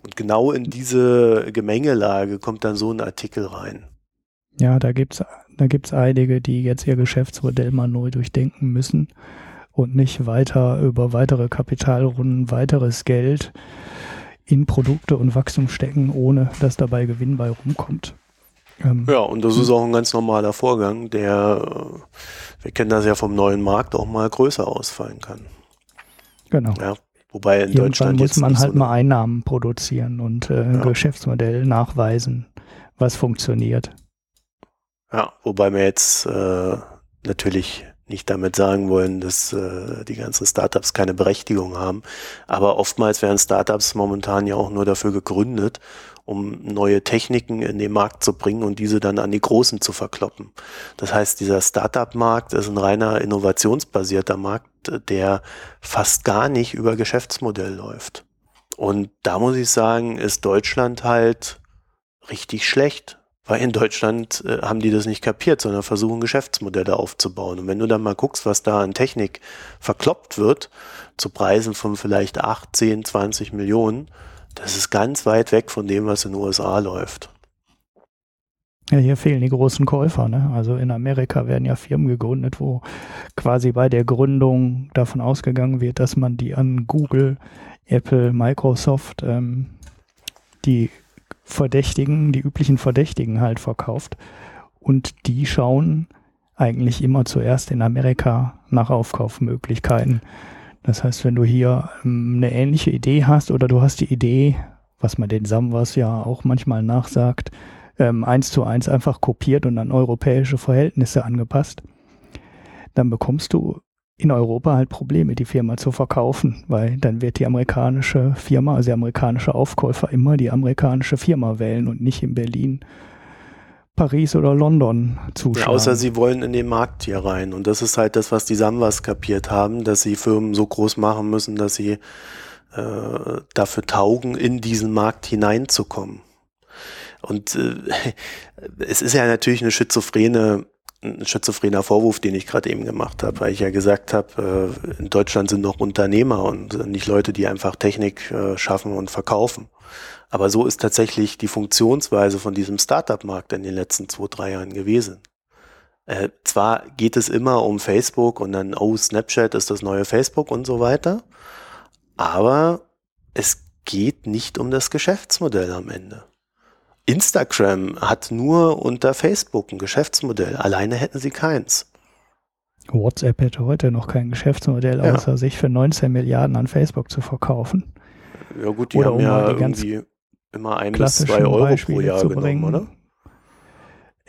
Und genau in diese Gemengelage kommt dann so ein Artikel rein. Ja, da gibt's da gibt's einige, die jetzt ihr Geschäftsmodell mal neu durchdenken müssen und nicht weiter über weitere Kapitalrunden, weiteres Geld in Produkte und Wachstum stecken, ohne dass dabei Gewinn bei rumkommt. Ähm, ja, und das ist auch ein ganz normaler Vorgang, der, äh, wir kennen das ja vom neuen Markt, auch mal größer ausfallen kann. Genau. Ja, wobei in Irgendwann Deutschland muss man halt so mal Einnahmen produzieren und äh, ein Ja. Geschäftsmodell nachweisen, was funktioniert. Ja, wobei wir jetzt äh, natürlich nicht damit sagen wollen, dass äh, die ganzen Startups keine Berechtigung haben. Aber oftmals werden Startups momentan ja auch nur dafür gegründet, um neue Techniken in den Markt zu bringen und diese dann an die Großen zu verkloppen. Das heißt, dieser Startup-Markt ist ein reiner innovationsbasierter Markt, der fast gar nicht über Geschäftsmodell läuft. Und da muss ich sagen, ist Deutschland halt richtig schlecht. Weil in Deutschland äh, haben die das nicht kapiert, sondern versuchen Geschäftsmodelle aufzubauen. Und wenn du dann mal guckst, was da an Technik verkloppt wird, zu Preisen von vielleicht 8, 10, 20 Millionen, das ist ganz weit weg von dem, was in den USA läuft. Ja, hier fehlen die großen Käufer. Ne? Also in Amerika werden ja Firmen gegründet, wo quasi bei der Gründung davon ausgegangen wird, dass man die an Google, Apple, Microsoft, ähm, die Verdächtigen, die üblichen Verdächtigen halt verkauft. Und die schauen eigentlich immer zuerst in Amerika nach Aufkaufmöglichkeiten. Das heißt, wenn du hier ähm, eine ähnliche Idee hast oder du hast die Idee, was man den Samwas ja auch manchmal nachsagt, ähm, eins zu eins einfach kopiert und an europäische Verhältnisse angepasst, dann bekommst du in Europa halt Probleme, die Firma zu verkaufen, weil dann wird die amerikanische Firma, also der amerikanische Aufkäufer immer die amerikanische Firma wählen und nicht in Berlin, Paris oder London Ja, zuschlagen. außer sie wollen in den Markt hier rein. Und das ist halt das, was die Samwas kapiert haben, dass sie Firmen so groß machen müssen, dass sie äh, dafür taugen, in diesen Markt hineinzukommen. Und äh, es ist ja natürlich eine schizophrene, ein schizophrener Vorwurf, den ich gerade eben gemacht habe, weil ich ja gesagt habe, äh, in Deutschland sind noch Unternehmer und nicht Leute, die einfach Technik äh, schaffen und verkaufen. Aber so ist tatsächlich die Funktionsweise von diesem Startup-Markt in den letzten zwei, drei Jahren gewesen. Äh, zwar geht es immer um Facebook und dann, oh, Snapchat ist das neue Facebook und so weiter, aber es geht nicht um das Geschäftsmodell am Ende. Instagram hat nur unter Facebook ein Geschäftsmodell, alleine hätten sie keins. WhatsApp hätte heute noch kein Geschäftsmodell, Ja. außer sich für 19 Milliarden an Facebook zu verkaufen. Ja gut, die Oder haben um ja irgendwie immer ein bis zwei Euro pro Beispiele Jahr zu genommen, bringen. oder?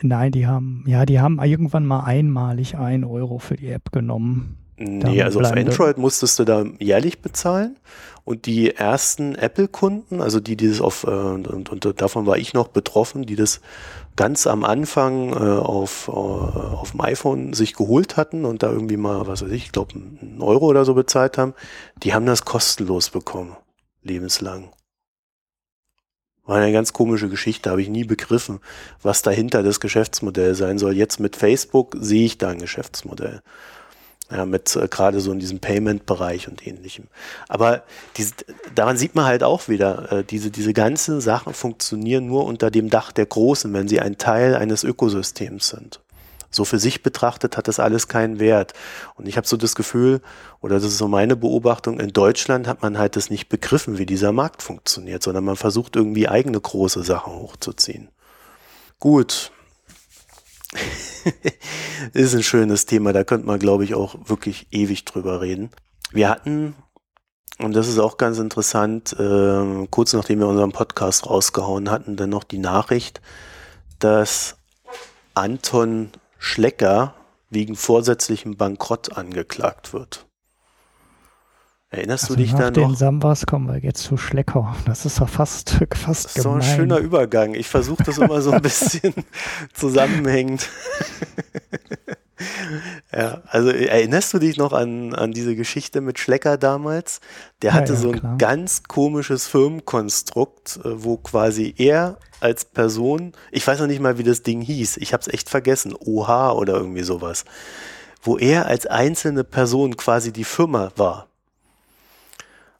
Nein, die haben, ja, die haben irgendwann mal einmalig ein Euro für die App genommen. Nee, Damit also auf Android musstest du da jährlich bezahlen und die ersten Apple-Kunden, also die dieses auf, äh, und, und davon war ich noch betroffen, die das ganz am Anfang äh, auf, äh, auf dem iPhone sich geholt hatten und da irgendwie mal, was weiß ich, ich glaube einen Euro oder so bezahlt haben, die haben das kostenlos bekommen, lebenslang. War eine ganz komische Geschichte, habe ich nie begriffen, was dahinter das Geschäftsmodell sein soll. Jetzt mit Facebook sehe ich da ein Geschäftsmodell. Ja, mit äh, gerade so in diesem Payment-Bereich und ähnlichem. Aber diese, daran sieht man halt auch wieder, äh, diese, diese ganzen Sachen funktionieren nur unter dem Dach der Großen, wenn sie ein Teil eines Ökosystems sind. So für sich betrachtet hat das alles keinen Wert. Und ich habe so das Gefühl, oder das ist so meine Beobachtung, in Deutschland hat man halt das nicht begriffen, wie dieser Markt funktioniert, sondern man versucht irgendwie eigene große Sachen hochzuziehen. Gut. ist ein schönes Thema, da könnte man, glaube ich, auch wirklich ewig drüber reden. Wir hatten, und das ist auch ganz interessant, äh, kurz nachdem wir unseren Podcast rausgehauen hatten, dann noch die Nachricht, dass Anton Schlecker wegen vorsätzlichem Bankrott angeklagt wird. Erinnerst Also du dich nach da den noch? Sambas kommen wir jetzt zu Schlecker. Das ist doch fast, fast Das ist doch ein gemein. schöner Übergang. Ich versuche das immer so ein bisschen zusammenhängend. Ja, also erinnerst du dich noch an, an diese Geschichte mit Schlecker damals? Der hatte ja, ja, so ein klar. ganz komisches Firmenkonstrukt, äh, wo quasi er als Person, ich weiß noch nicht mal, wie das Ding hieß, ich habe es echt vergessen, OH oder irgendwie sowas, wo er als einzelne Person quasi die Firma war.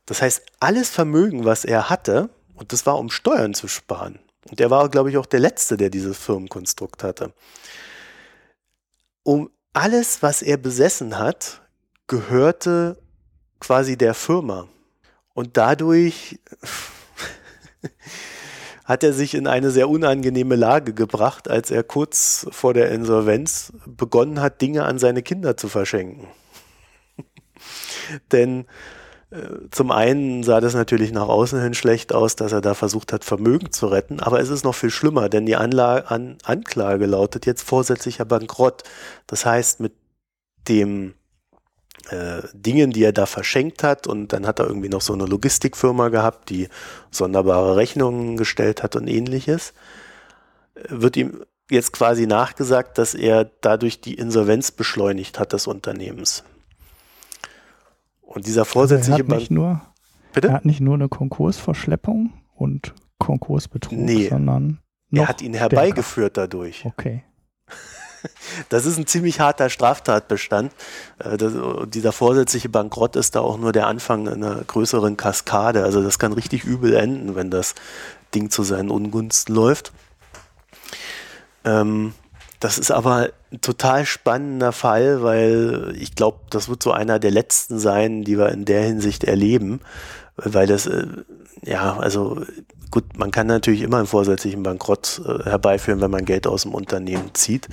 Das heißt, alles Vermögen, was er hatte, und das war um Steuern zu sparen, und der war, glaube ich, auch der Letzte, der dieses Firmenkonstrukt hatte um alles, was er besessen hat, gehörte quasi der Firma. Und dadurch hat er sich in eine sehr unangenehme Lage gebracht, als er kurz vor der Insolvenz begonnen hat, Dinge an seine Kinder zu verschenken. Denn zum einen sah das natürlich nach außen hin schlecht aus, dass er da versucht hat, Vermögen zu retten, aber es ist noch viel schlimmer, denn die Anlage, An Anklage lautet jetzt vorsätzlicher Bankrott. Das heißt, mit dem äh, Dingen, die er da verschenkt hat und dann hat er irgendwie noch so eine Logistikfirma gehabt, die sonderbare Rechnungen gestellt hat und ähnliches, wird ihm jetzt quasi nachgesagt, dass er dadurch die Insolvenz beschleunigt hat des Unternehmens. Und dieser vorsätzliche also er hat nicht nur, Bitte? Er hat nicht nur eine Konkursverschleppung und Konkursbetrug, nee, sondern er hat ihn herbeigeführt stärker. dadurch. Okay. Das ist ein ziemlich harter Straftatbestand. Äh, das, dieser vorsätzliche Bankrott ist da auch nur der Anfang einer größeren Kaskade. Also das kann richtig übel enden, wenn das Ding zu seinen Ungunsten läuft. Ähm, das ist aber total spannender Fall, weil ich glaube, das wird so einer der letzten sein, die wir in der Hinsicht erleben, weil das, äh, ja, also gut, man kann natürlich immer einen vorsätzlichen Bankrott äh, herbeiführen, wenn man Geld aus dem Unternehmen zieht,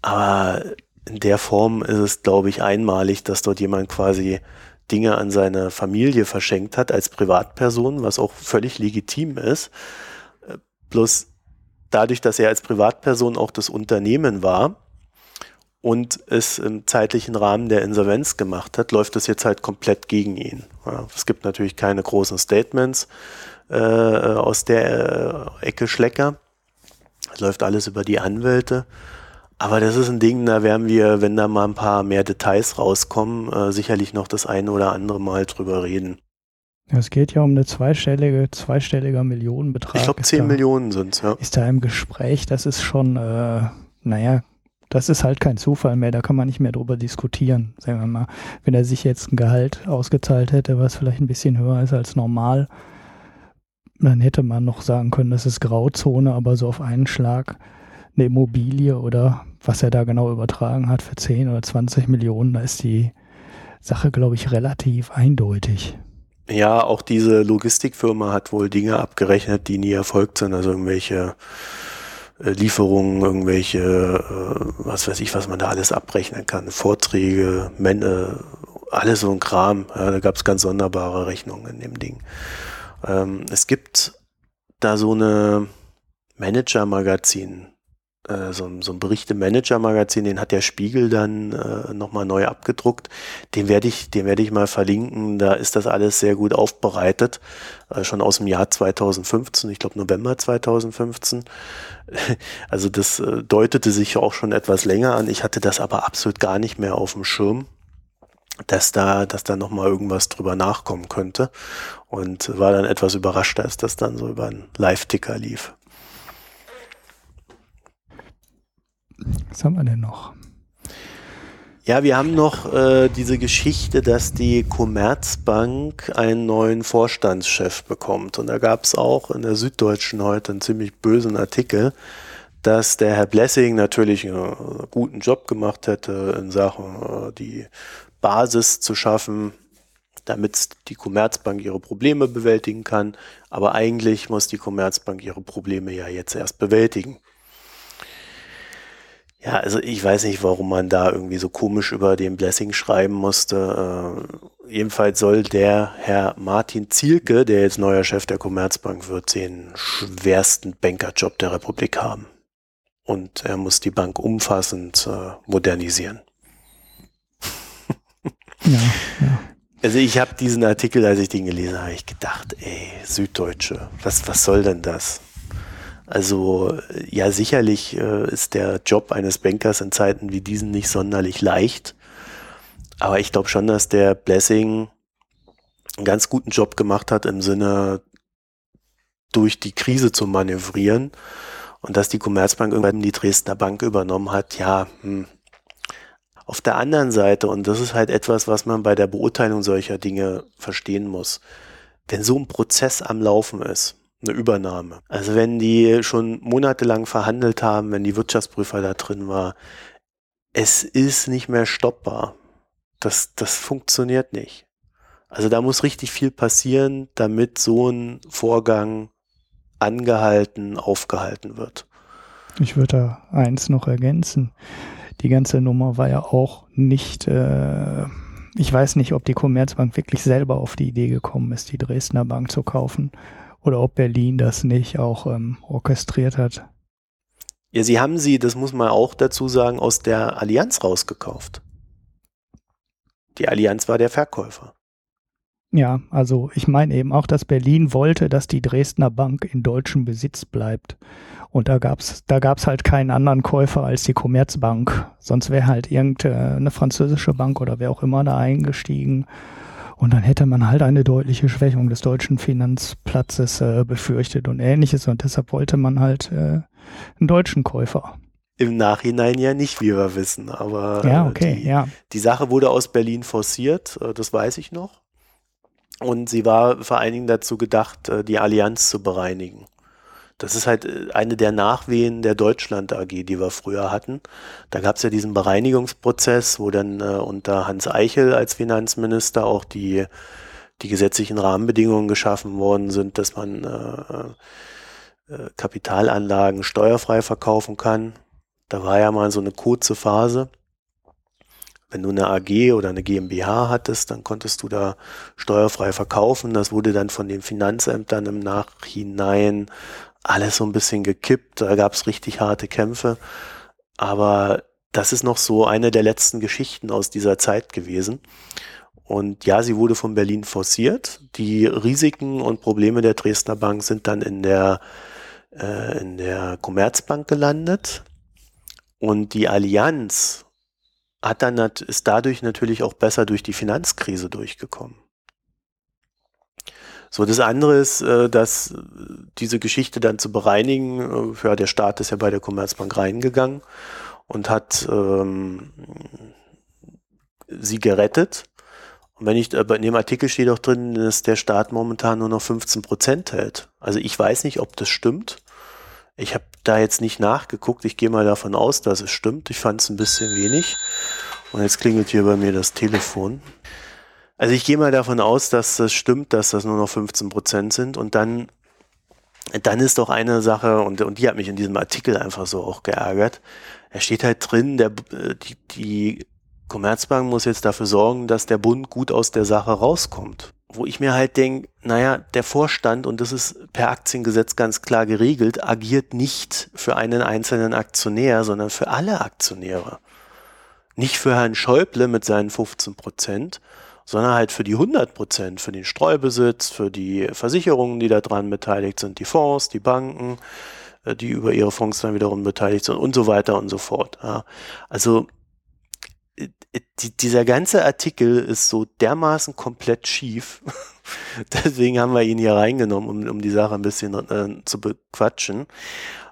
aber in der Form ist es, glaube ich, einmalig, dass dort jemand quasi Dinge an seine Familie verschenkt hat als Privatperson, was auch völlig legitim ist. Äh, bloß dadurch, dass er als Privatperson auch das Unternehmen war und es im zeitlichen Rahmen der Insolvenz gemacht hat, läuft es jetzt halt komplett gegen ihn. Ja, es gibt natürlich keine großen Statements äh, aus der äh, Ecke Schlecker. Es läuft alles über die Anwälte. Aber das ist ein Ding, da werden wir, wenn da mal ein paar mehr Details rauskommen, äh, sicherlich noch das eine oder andere Mal drüber reden. Es geht ja um eine zweistellige, zweistelliger Millionenbetrag. Ich glaube, 10 da, Millionen sind es, ja. Ist da im Gespräch, das ist schon, äh, naja, das ist halt kein Zufall mehr, da kann man nicht mehr drüber diskutieren, sagen wir mal. Wenn er sich jetzt ein Gehalt ausgezahlt hätte, was vielleicht ein bisschen höher ist als normal, dann hätte man noch sagen können, das ist Grauzone, aber so auf einen Schlag eine Immobilie oder was er da genau übertragen hat für 10 oder 20 Millionen, da ist die Sache, glaube ich, relativ eindeutig. Ja, auch diese Logistikfirma hat wohl Dinge abgerechnet, die nie erfolgt sind, also irgendwelche Lieferungen, irgendwelche, äh, was weiß ich, was man da alles abrechnen kann, Vorträge, Männer, alles so ein Kram. Ja, da gab es ganz sonderbare Rechnungen in dem Ding. Ähm, es gibt da so eine Manager-Magazin äh, so, so ein Bericht im Manager-Magazin, den hat der Spiegel dann äh, nochmal neu abgedruckt. Den werde ich, den werde ich mal verlinken. Da ist das alles sehr gut aufbereitet. Äh, schon aus dem Jahr 2015, ich glaube November 2015. Also das äh, deutete sich auch schon etwas länger an. Ich hatte das aber absolut gar nicht mehr auf dem Schirm dass da, dass da nochmal irgendwas drüber nachkommen könnte. Und war dann etwas überrascht, als das dann so über einen Live-Ticker lief. Was haben wir denn noch? Ja, wir haben noch äh, diese Geschichte, dass die Commerzbank einen neuen Vorstandschef bekommt. Und da gab es auch in der Süddeutschen heute einen ziemlich bösen Artikel, dass der Herr Blessing natürlich einen guten Job gemacht hätte in Sachen äh, die Basis zu schaffen, damit die Commerzbank ihre Probleme bewältigen kann. Aber eigentlich muss die Commerzbank ihre Probleme ja jetzt erst bewältigen. Ja, also ich weiß nicht, warum man da irgendwie so komisch über den Blessing schreiben musste. Äh, jedenfalls soll der Herr Martin Zielke, der jetzt neuer Chef der Commerzbank wird, den schwersten Bankerjob der Republik haben. Und er muss die Bank umfassend äh, modernisieren. ja, ja. Also ich habe diesen Artikel, als ich den gelesen habe, ich gedacht, ey, Süddeutsche, was, was soll denn das? Also ja, sicherlich äh, ist der Job eines Bankers in Zeiten wie diesen nicht sonderlich leicht. Aber ich glaube schon, dass der Blessing einen ganz guten Job gemacht hat im Sinne, durch die Krise zu manövrieren und dass die Commerzbank irgendwann die Dresdner Bank übernommen hat, ja, hm. auf der anderen Seite, und das ist halt etwas, was man bei der Beurteilung solcher Dinge verstehen muss, wenn so ein Prozess am Laufen ist, eine Übernahme, also wenn die schon monatelang verhandelt haben, wenn die Wirtschaftsprüfer da drin war, es ist nicht mehr stoppbar. Das, das funktioniert nicht. Also da muss richtig viel passieren, damit so ein Vorgang angehalten, aufgehalten wird. Ich würde da eins noch ergänzen. Die ganze Nummer war ja auch nicht, äh, ich weiß nicht, ob die Commerzbank wirklich selber auf die Idee gekommen ist, die Dresdner Bank zu kaufen oder ob Berlin das nicht auch ähm, orchestriert hat. Ja, sie haben sie, das muss man auch dazu sagen, aus der Allianz rausgekauft. Die Allianz war der Verkäufer. Ja, also ich meine eben auch, dass Berlin wollte, dass die Dresdner Bank in deutschem Besitz bleibt. Und da gab's da gab's halt keinen anderen Käufer als die Commerzbank. Sonst wäre halt irgendeine französische Bank oder wer auch immer da eingestiegen. Und dann hätte man halt eine deutliche Schwächung des deutschen Finanzplatzes äh, befürchtet und ähnliches. Und deshalb wollte man halt äh, einen deutschen Käufer. Im Nachhinein ja nicht, wie wir wissen. Aber ja, okay, die, ja. die Sache wurde aus Berlin forciert, äh, das weiß ich noch. Und sie war vor allen Dingen dazu gedacht, äh, die Allianz zu bereinigen. Das ist halt äh, eine der Nachwehen der Deutschland AG, die wir früher hatten. Da gab es ja diesen Bereinigungsprozess, wo dann äh, unter Hans Eichel als Finanzminister auch die, die gesetzlichen Rahmenbedingungen geschaffen worden sind, dass man äh, äh, Kapitalanlagen steuerfrei verkaufen kann. Da war ja mal so eine kurze Phase. Wenn du eine AG oder eine GmbH hattest, dann konntest du da steuerfrei verkaufen. Das wurde dann von den Finanzämtern im Nachhinein alles so ein bisschen gekippt. Da gab es richtig harte Kämpfe. Aber das ist noch so eine der letzten Geschichten aus dieser Zeit gewesen. Und ja, sie wurde von Berlin forciert. Die Risiken und Probleme der Dresdner Bank sind dann in der, äh, in der Commerzbank gelandet. Und die Allianz hat dann ist dadurch natürlich auch besser durch die Finanzkrise durchgekommen. So, das andere ist, äh, dass diese Geschichte dann zu bereinigen, äh, ja, der Staat ist ja bei der Commerzbank reingegangen und hat ähm, sie gerettet. Und wenn ich, aber in dem Artikel steht auch drin, dass der Staat momentan nur noch 15 Prozent hält. Also ich weiß nicht, ob das stimmt. Ich habe da jetzt nicht nachgeguckt. Ich gehe mal davon aus, dass es stimmt. Ich fand es ein bisschen wenig. Und jetzt klingelt hier bei mir das Telefon. Also ich gehe mal davon aus, dass das stimmt, dass das nur noch 15 Prozent sind. Und dann, dann ist doch eine Sache, und, und die hat mich in diesem Artikel einfach so auch geärgert. Da steht halt drin, der, die, die Commerzbank muss jetzt dafür sorgen, dass der Bund gut aus der Sache rauskommt wo ich mir halt denke, naja, der Vorstand, und das ist per Aktiengesetz ganz klar geregelt, agiert nicht für einen einzelnen Aktionär, sondern für alle Aktionäre. Nicht für Herrn Schäuble mit seinen 15 Prozent, sondern halt für die 100 Prozent, für den Streubesitz, für die Versicherungen, die daran beteiligt sind, die Fonds, die Banken, äh, die über ihre Fonds dann wiederum beteiligt sind und so weiter und so fort. Ja. Also die, dieser ganze Artikel ist so dermaßen komplett schief. Deswegen haben wir ihn hier reingenommen, um, um die Sache ein bisschen äh, zu bequatschen.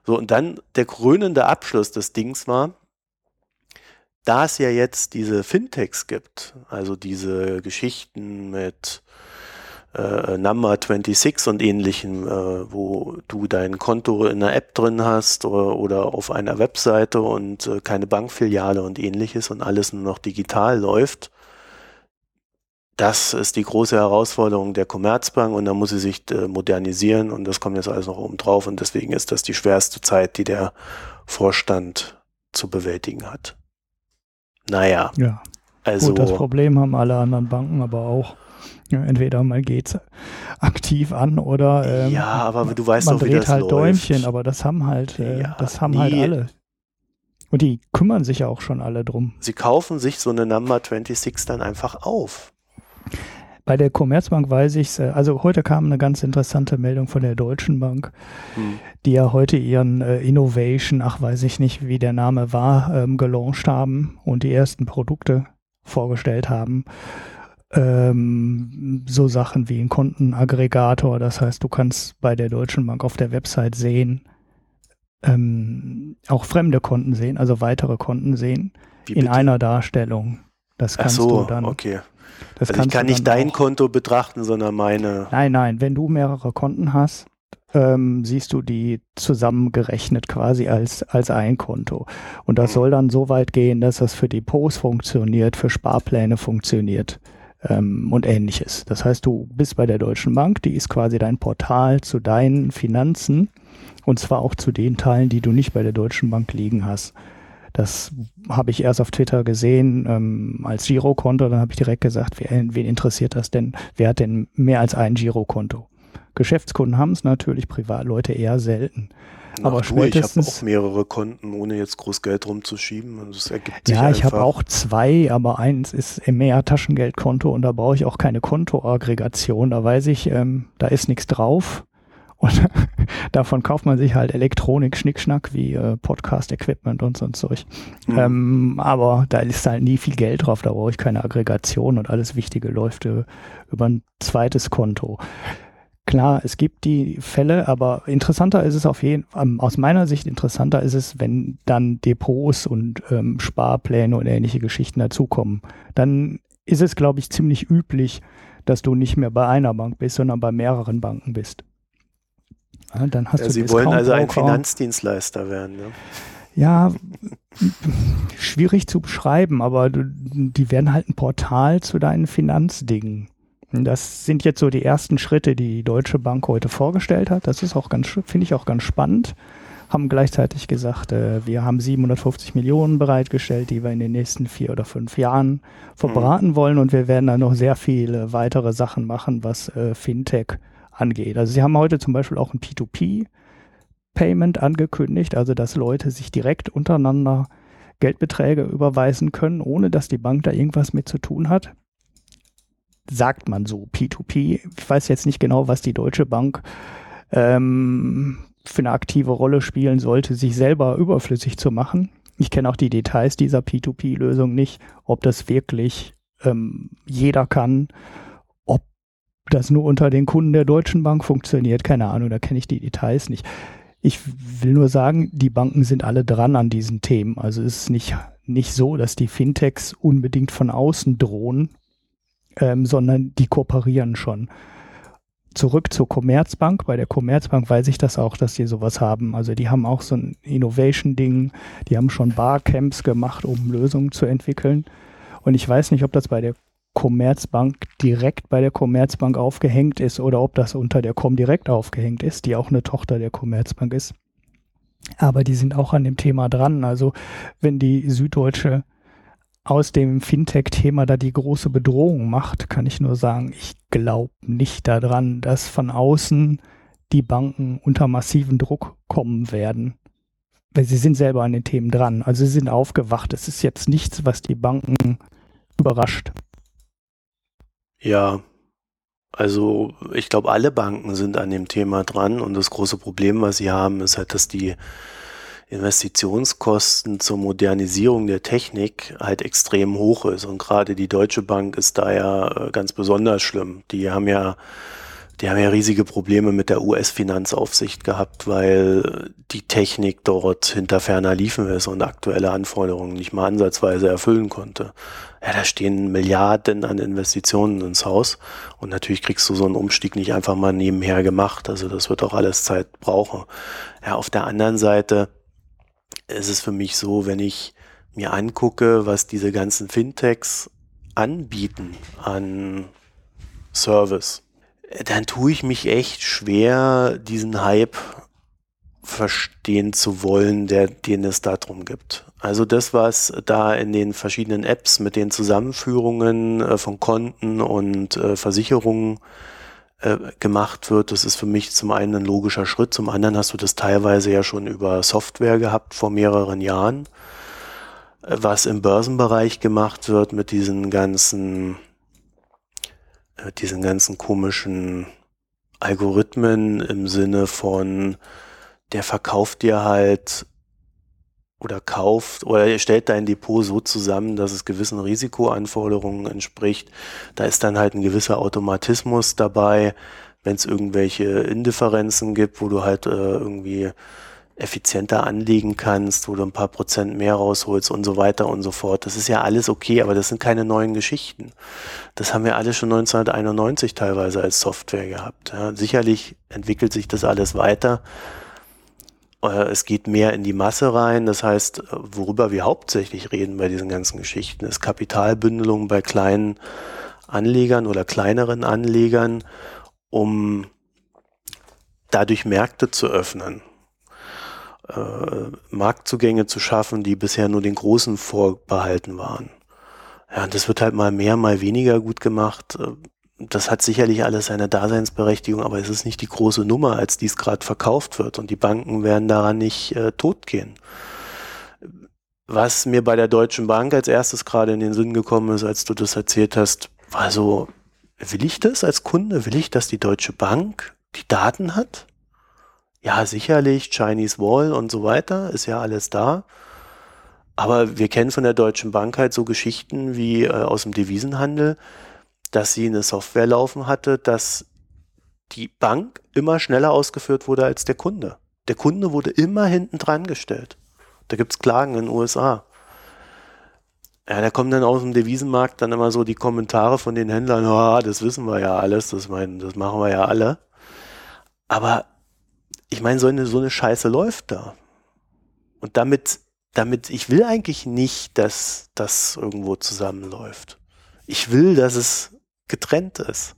So, und dann der krönende Abschluss des Dings war, da es ja jetzt diese Fintechs gibt, also diese Geschichten mit äh, Number 26 und ähnlichem, äh, wo du dein Konto in einer App drin hast oder, oder auf einer Webseite und äh, keine Bankfiliale und ähnliches und alles nur noch digital läuft. Das ist die große Herausforderung der Commerzbank und da muss sie sich äh, modernisieren und das kommt jetzt alles noch oben drauf und deswegen ist das die schwerste Zeit, die der Vorstand zu bewältigen hat. Naja. Ja. Also, Gut, das Problem haben alle anderen Banken aber auch. Ja, entweder man geht aktiv an oder ähm, ja, aber du weißt man doch, wie dreht das halt läuft. Däumchen, aber das haben halt, äh, Ja, das haben halt nee. alle. Und die kümmern sich ja auch schon alle drum. Sie kaufen sich so eine Number 26 dann einfach auf. Bei der Commerzbank weiß ich es, äh, also heute kam eine ganz interessante Meldung von der Deutschen Bank, hm. die ja heute ihren äh, Innovation, ach weiß ich nicht, wie der Name war, ähm, gelauncht haben und die ersten Produkte vorgestellt haben. Ähm, so Sachen wie ein Kontenaggregator, das heißt, du kannst bei der Deutschen Bank auf der Website sehen, ähm, auch fremde Konten sehen, also weitere Konten sehen, in einer Darstellung. Das kannst so, du dann. Okay. Das also ich kann nicht dein auch, Konto betrachten, sondern meine. Nein, nein, wenn du mehrere Konten hast, ähm, siehst du die zusammengerechnet quasi als, als ein Konto. Und das mhm. soll dann so weit gehen, dass das für Depots funktioniert, für Sparpläne funktioniert ähm, und ähnliches. Das heißt, du bist bei der Deutschen Bank, die ist quasi dein Portal zu deinen Finanzen und zwar auch zu den Teilen, die du nicht bei der Deutschen Bank liegen hast. Das habe ich erst auf Twitter gesehen ähm, als Girokonto. Dann habe ich direkt gesagt, wen, wen interessiert das denn? Wer hat denn mehr als ein Girokonto? Geschäftskunden haben es natürlich, Privatleute eher selten. Ach aber du, ich habe auch mehrere Konten, ohne jetzt groß Geld rumzuschieben. Und das ergibt sich ja, ich habe auch zwei, aber eins ist mehr Taschengeldkonto und da brauche ich auch keine Kontoaggregation. Da weiß ich, ähm, da ist nichts drauf. Und davon kauft man sich halt Elektronik, Schnickschnack wie äh, Podcast-Equipment und so ein Zeug. Mhm. Ähm, aber da ist halt nie viel Geld drauf, da brauche ich keine Aggregation und alles Wichtige läuft äh, über ein zweites Konto. Klar, es gibt die Fälle, aber interessanter ist es auf jeden Fall, ähm, aus meiner Sicht interessanter ist es, wenn dann Depots und ähm, Sparpläne und ähnliche Geschichten dazukommen. Dann ist es, glaube ich, ziemlich üblich, dass du nicht mehr bei einer Bank bist, sondern bei mehreren Banken bist. Ja, dann hast ja, du Sie wollen also ein Finanzdienstleister werden. Ne? Ja, schwierig zu beschreiben, aber du, die werden halt ein Portal zu deinen Finanzdingen. Das sind jetzt so die ersten Schritte, die die Deutsche Bank heute vorgestellt hat. Das ist auch ganz, finde ich auch ganz spannend. Haben gleichzeitig gesagt, äh, wir haben 750 Millionen bereitgestellt, die wir in den nächsten vier oder fünf Jahren verbraten mhm. wollen und wir werden dann noch sehr viele weitere Sachen machen, was äh, Fintech angeht. Also sie haben heute zum Beispiel auch ein P2P Payment angekündigt, also dass Leute sich direkt untereinander Geldbeträge überweisen können, ohne dass die Bank da irgendwas mit zu tun hat. Sagt man so, P2P. Ich weiß jetzt nicht genau, was die Deutsche Bank ähm, für eine aktive Rolle spielen sollte, sich selber überflüssig zu machen. Ich kenne auch die Details dieser P2P-Lösung nicht, ob das wirklich ähm, jeder kann das nur unter den Kunden der Deutschen Bank funktioniert. Keine Ahnung, da kenne ich die Details nicht. Ich will nur sagen, die Banken sind alle dran an diesen Themen. Also es ist nicht, nicht so, dass die Fintechs unbedingt von außen drohen, ähm, sondern die kooperieren schon. Zurück zur Commerzbank. Bei der Commerzbank weiß ich das auch, dass die sowas haben. Also die haben auch so ein Innovation-Ding. Die haben schon Barcamps gemacht, um Lösungen zu entwickeln. Und ich weiß nicht, ob das bei der Commerzbank direkt bei der Commerzbank aufgehängt ist oder ob das unter der Comdirect aufgehängt ist, die auch eine Tochter der Commerzbank ist. Aber die sind auch an dem Thema dran. Also wenn die Süddeutsche aus dem Fintech-Thema da die große Bedrohung macht, kann ich nur sagen, ich glaube nicht daran, dass von außen die Banken unter massiven Druck kommen werden. Weil sie sind selber an den Themen dran. Also sie sind aufgewacht. Es ist jetzt nichts, was die Banken überrascht. Ja, also ich glaube, alle Banken sind an dem Thema dran und das große Problem, was sie haben, ist halt, dass die Investitionskosten zur Modernisierung der Technik halt extrem hoch ist. Und gerade die Deutsche Bank ist da ja äh, ganz besonders schlimm. Die haben ja die haben ja riesige Probleme mit der US-Finanzaufsicht gehabt, weil die Technik dort hinter ferner liefen ist und aktuelle Anforderungen nicht mal ansatzweise erfüllen konnte. Ja, da stehen Milliarden an Investitionen ins Haus und natürlich kriegst du so einen Umstieg nicht einfach mal nebenher gemacht. Also das wird auch alles Zeit brauchen. Ja, auf der anderen Seite ist es für mich so, wenn ich mir angucke, was diese ganzen Fintechs anbieten an Service, dann tue ich mich echt schwer, diesen Hype verstehen zu wollen, der, den es da drum gibt. Also das, was da in den verschiedenen Apps mit den Zusammenführungen äh, von Konten und äh, Versicherungen äh, gemacht wird, das ist für mich zum einen ein logischer Schritt, zum anderen hast du das teilweise ja schon über Software gehabt vor mehreren Jahren, was im Börsenbereich gemacht wird mit diesen ganzen äh, diesen ganzen komischen Algorithmen im Sinne von, der verkauft dir halt oder kauft oder er stellt dein Depot so zusammen, dass es gewissen Risikoanforderungen entspricht. Da ist dann halt ein gewisser Automatismus dabei, wenn es irgendwelche Indifferenzen gibt, wo du halt äh, irgendwie effizienter anlegen kannst, wo du ein paar Prozent mehr rausholst und so weiter und so fort. Das ist ja alles okay, aber das sind keine neuen Geschichten. Das haben wir alle schon 1991 teilweise als Software gehabt. Ja, sicherlich entwickelt sich das alles weiter. Äh, es geht mehr in die Masse rein. Das heißt, worüber wir hauptsächlich reden bei diesen ganzen Geschichten, ist Kapitalbündelung bei kleinen Anlegern oder kleineren Anlegern, um dadurch Märkte zu öffnen äh, Marktzugänge zu schaffen, die bisher nur den Großen vorbehalten waren. Ja, und das wird halt mal mehr, mal weniger gut gemacht. Äh, das hat sicherlich alles seine Daseinsberechtigung, aber es ist nicht die große Nummer, als dies gerade verkauft wird. Und die Banken werden daran nicht äh, totgehen. Was mir bei der Deutschen Bank als erstes gerade in den Sinn gekommen ist, als du das erzählt hast, war so, will ich das als Kunde? Will ich, dass die Deutsche Bank die Daten hat? Ja, sicherlich, Chinese Wall und so weiter, ist ja alles da. Aber wir kennen von der Deutschen Bank halt so Geschichten wie äh, aus dem Devisenhandel, dass sie eine Software laufen hatte, dass die Bank immer schneller ausgeführt wurde als der Kunde. Der Kunde wurde immer hinten dran gestellt. Da gibt's Klagen in den USA. Ja, da kommen dann aus dem Devisenmarkt dann immer so die Kommentare von den Händlern, oh, das wissen wir ja alles, das, mein, das machen wir ja alle. Aber ich meine, so eine, so eine Scheiße läuft da. Und damit, damit, ich will eigentlich nicht, dass das irgendwo zusammenläuft. Ich will, dass es getrennt ist.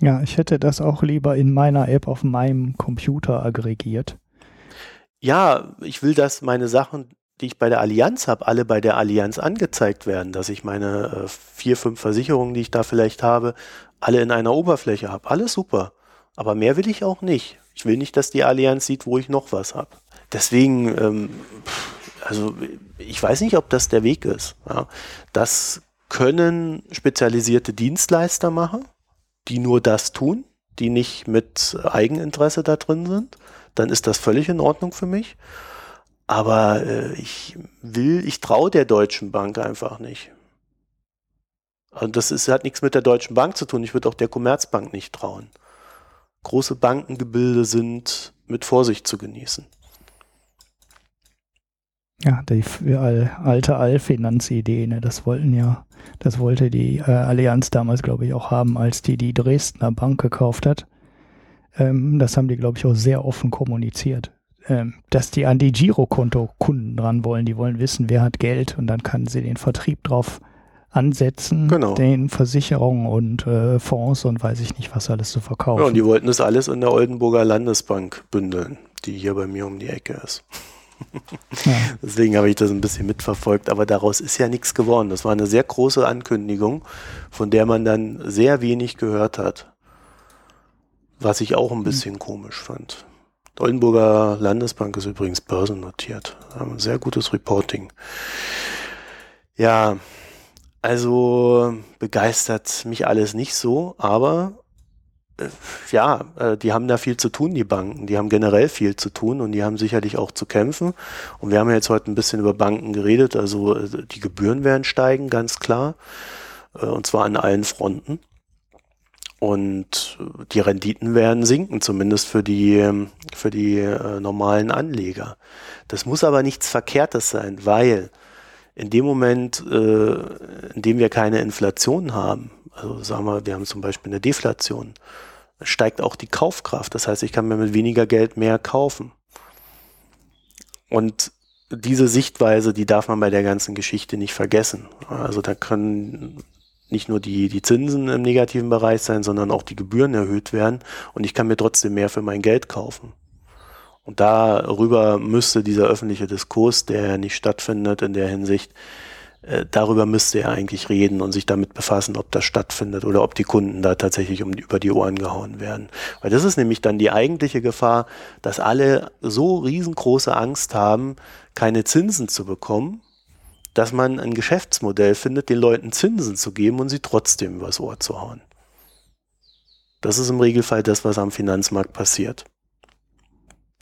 Ja, ich hätte das auch lieber in meiner App auf meinem Computer aggregiert. Ja, ich will, dass meine Sachen, die ich bei der Allianz habe, alle bei der Allianz angezeigt werden, dass ich meine äh, vier, fünf Versicherungen, die ich da vielleicht habe, alle in einer Oberfläche habe. Alles super. Aber mehr will ich auch nicht. Ich will nicht, dass die Allianz sieht, wo ich noch was habe. Deswegen, ähm, also ich weiß nicht, ob das der Weg ist. Ja. Das können spezialisierte Dienstleister machen, die nur das tun, die nicht mit Eigeninteresse da drin sind. Dann ist das völlig in Ordnung für mich. Aber äh, ich will, ich traue der Deutschen Bank einfach nicht. Und das ist, hat nichts mit der Deutschen Bank zu tun. Ich würde auch der Commerzbank nicht trauen große Bankengebilde sind mit Vorsicht zu genießen. Ja, die alte Allfinanzidee, ne, das wollten ja, das wollte die äh, Allianz damals, glaube ich, auch haben, als die die Dresdner Bank gekauft hat. Ähm, das haben die, glaube ich, auch sehr offen kommuniziert. Ähm, dass die an die Girokonto-Kunden dran wollen, die wollen wissen, wer hat Geld und dann kann sie den Vertrieb drauf ansetzen, genau. den Versicherungen und äh, Fonds und weiß ich nicht, was alles zu verkaufen. Ja, und die wollten das alles in der Oldenburger Landesbank bündeln, die hier bei mir um die Ecke ist. ja. Deswegen habe ich das ein bisschen mitverfolgt, aber daraus ist ja nichts geworden. Das war eine sehr große Ankündigung, von der man dann sehr wenig gehört hat. Was ich auch ein bisschen hm. komisch fand. Die Oldenburger Landesbank ist übrigens börsennotiert. Sehr gutes Reporting. Ja, also begeistert mich alles nicht so, aber äh, ja, äh, die haben da viel zu tun, die Banken. Die haben generell viel zu tun und die haben sicherlich auch zu kämpfen. Und wir haben ja jetzt heute ein bisschen über Banken geredet. Also äh, die Gebühren werden steigen, ganz klar. Äh, und zwar an allen Fronten. Und die Renditen werden sinken, zumindest für die, ähm, für die äh, normalen Anleger. Das muss aber nichts Verkehrtes sein, weil in dem Moment, äh, in dem wir keine Inflation haben, also sagen wir, wir haben zum Beispiel eine Deflation, steigt auch die Kaufkraft. Das heißt, ich kann mir mit weniger Geld mehr kaufen. Und diese Sichtweise, die darf man bei der ganzen Geschichte nicht vergessen. Also da können nicht nur die, die Zinsen im negativen Bereich sein, sondern auch die Gebühren erhöht werden und ich kann mir trotzdem mehr für mein Geld kaufen. Und darüber müsste dieser öffentliche Diskurs, der nicht stattfindet in der Hinsicht, äh, darüber müsste er eigentlich reden und sich damit befassen, ob das stattfindet oder ob die Kunden da tatsächlich um, über die Ohren gehauen werden. Weil das ist nämlich dann die eigentliche Gefahr, dass alle so riesengroße Angst haben, keine Zinsen zu bekommen, dass man ein Geschäftsmodell findet, den Leuten Zinsen zu geben und sie trotzdem übers Ohr zu hauen. Das ist im Regelfall das, was am Finanzmarkt passiert.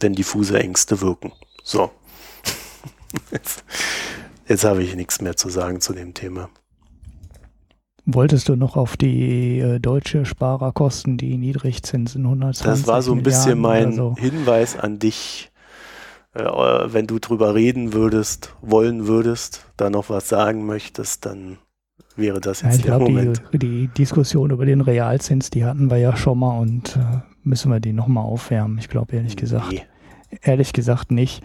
Denn diffuse Ängste wirken. So. Jetzt, jetzt habe ich nichts mehr zu sagen zu dem Thema. Wolltest du noch auf die äh, deutsche Sparerkosten, die Niedrigzinsen 120 Das war so ein Milliarden bisschen mein so. Hinweis an dich, äh, wenn du drüber reden würdest, wollen würdest, da noch was sagen möchtest, dann wäre das jetzt ja, ich der glaube, Moment. die, die Diskussion über den Realzins, die hatten wir ja schon mal und äh, müssen wir die nochmal aufwärmen. Ich glaube ehrlich gesagt. Nee. Ehrlich gesagt nicht.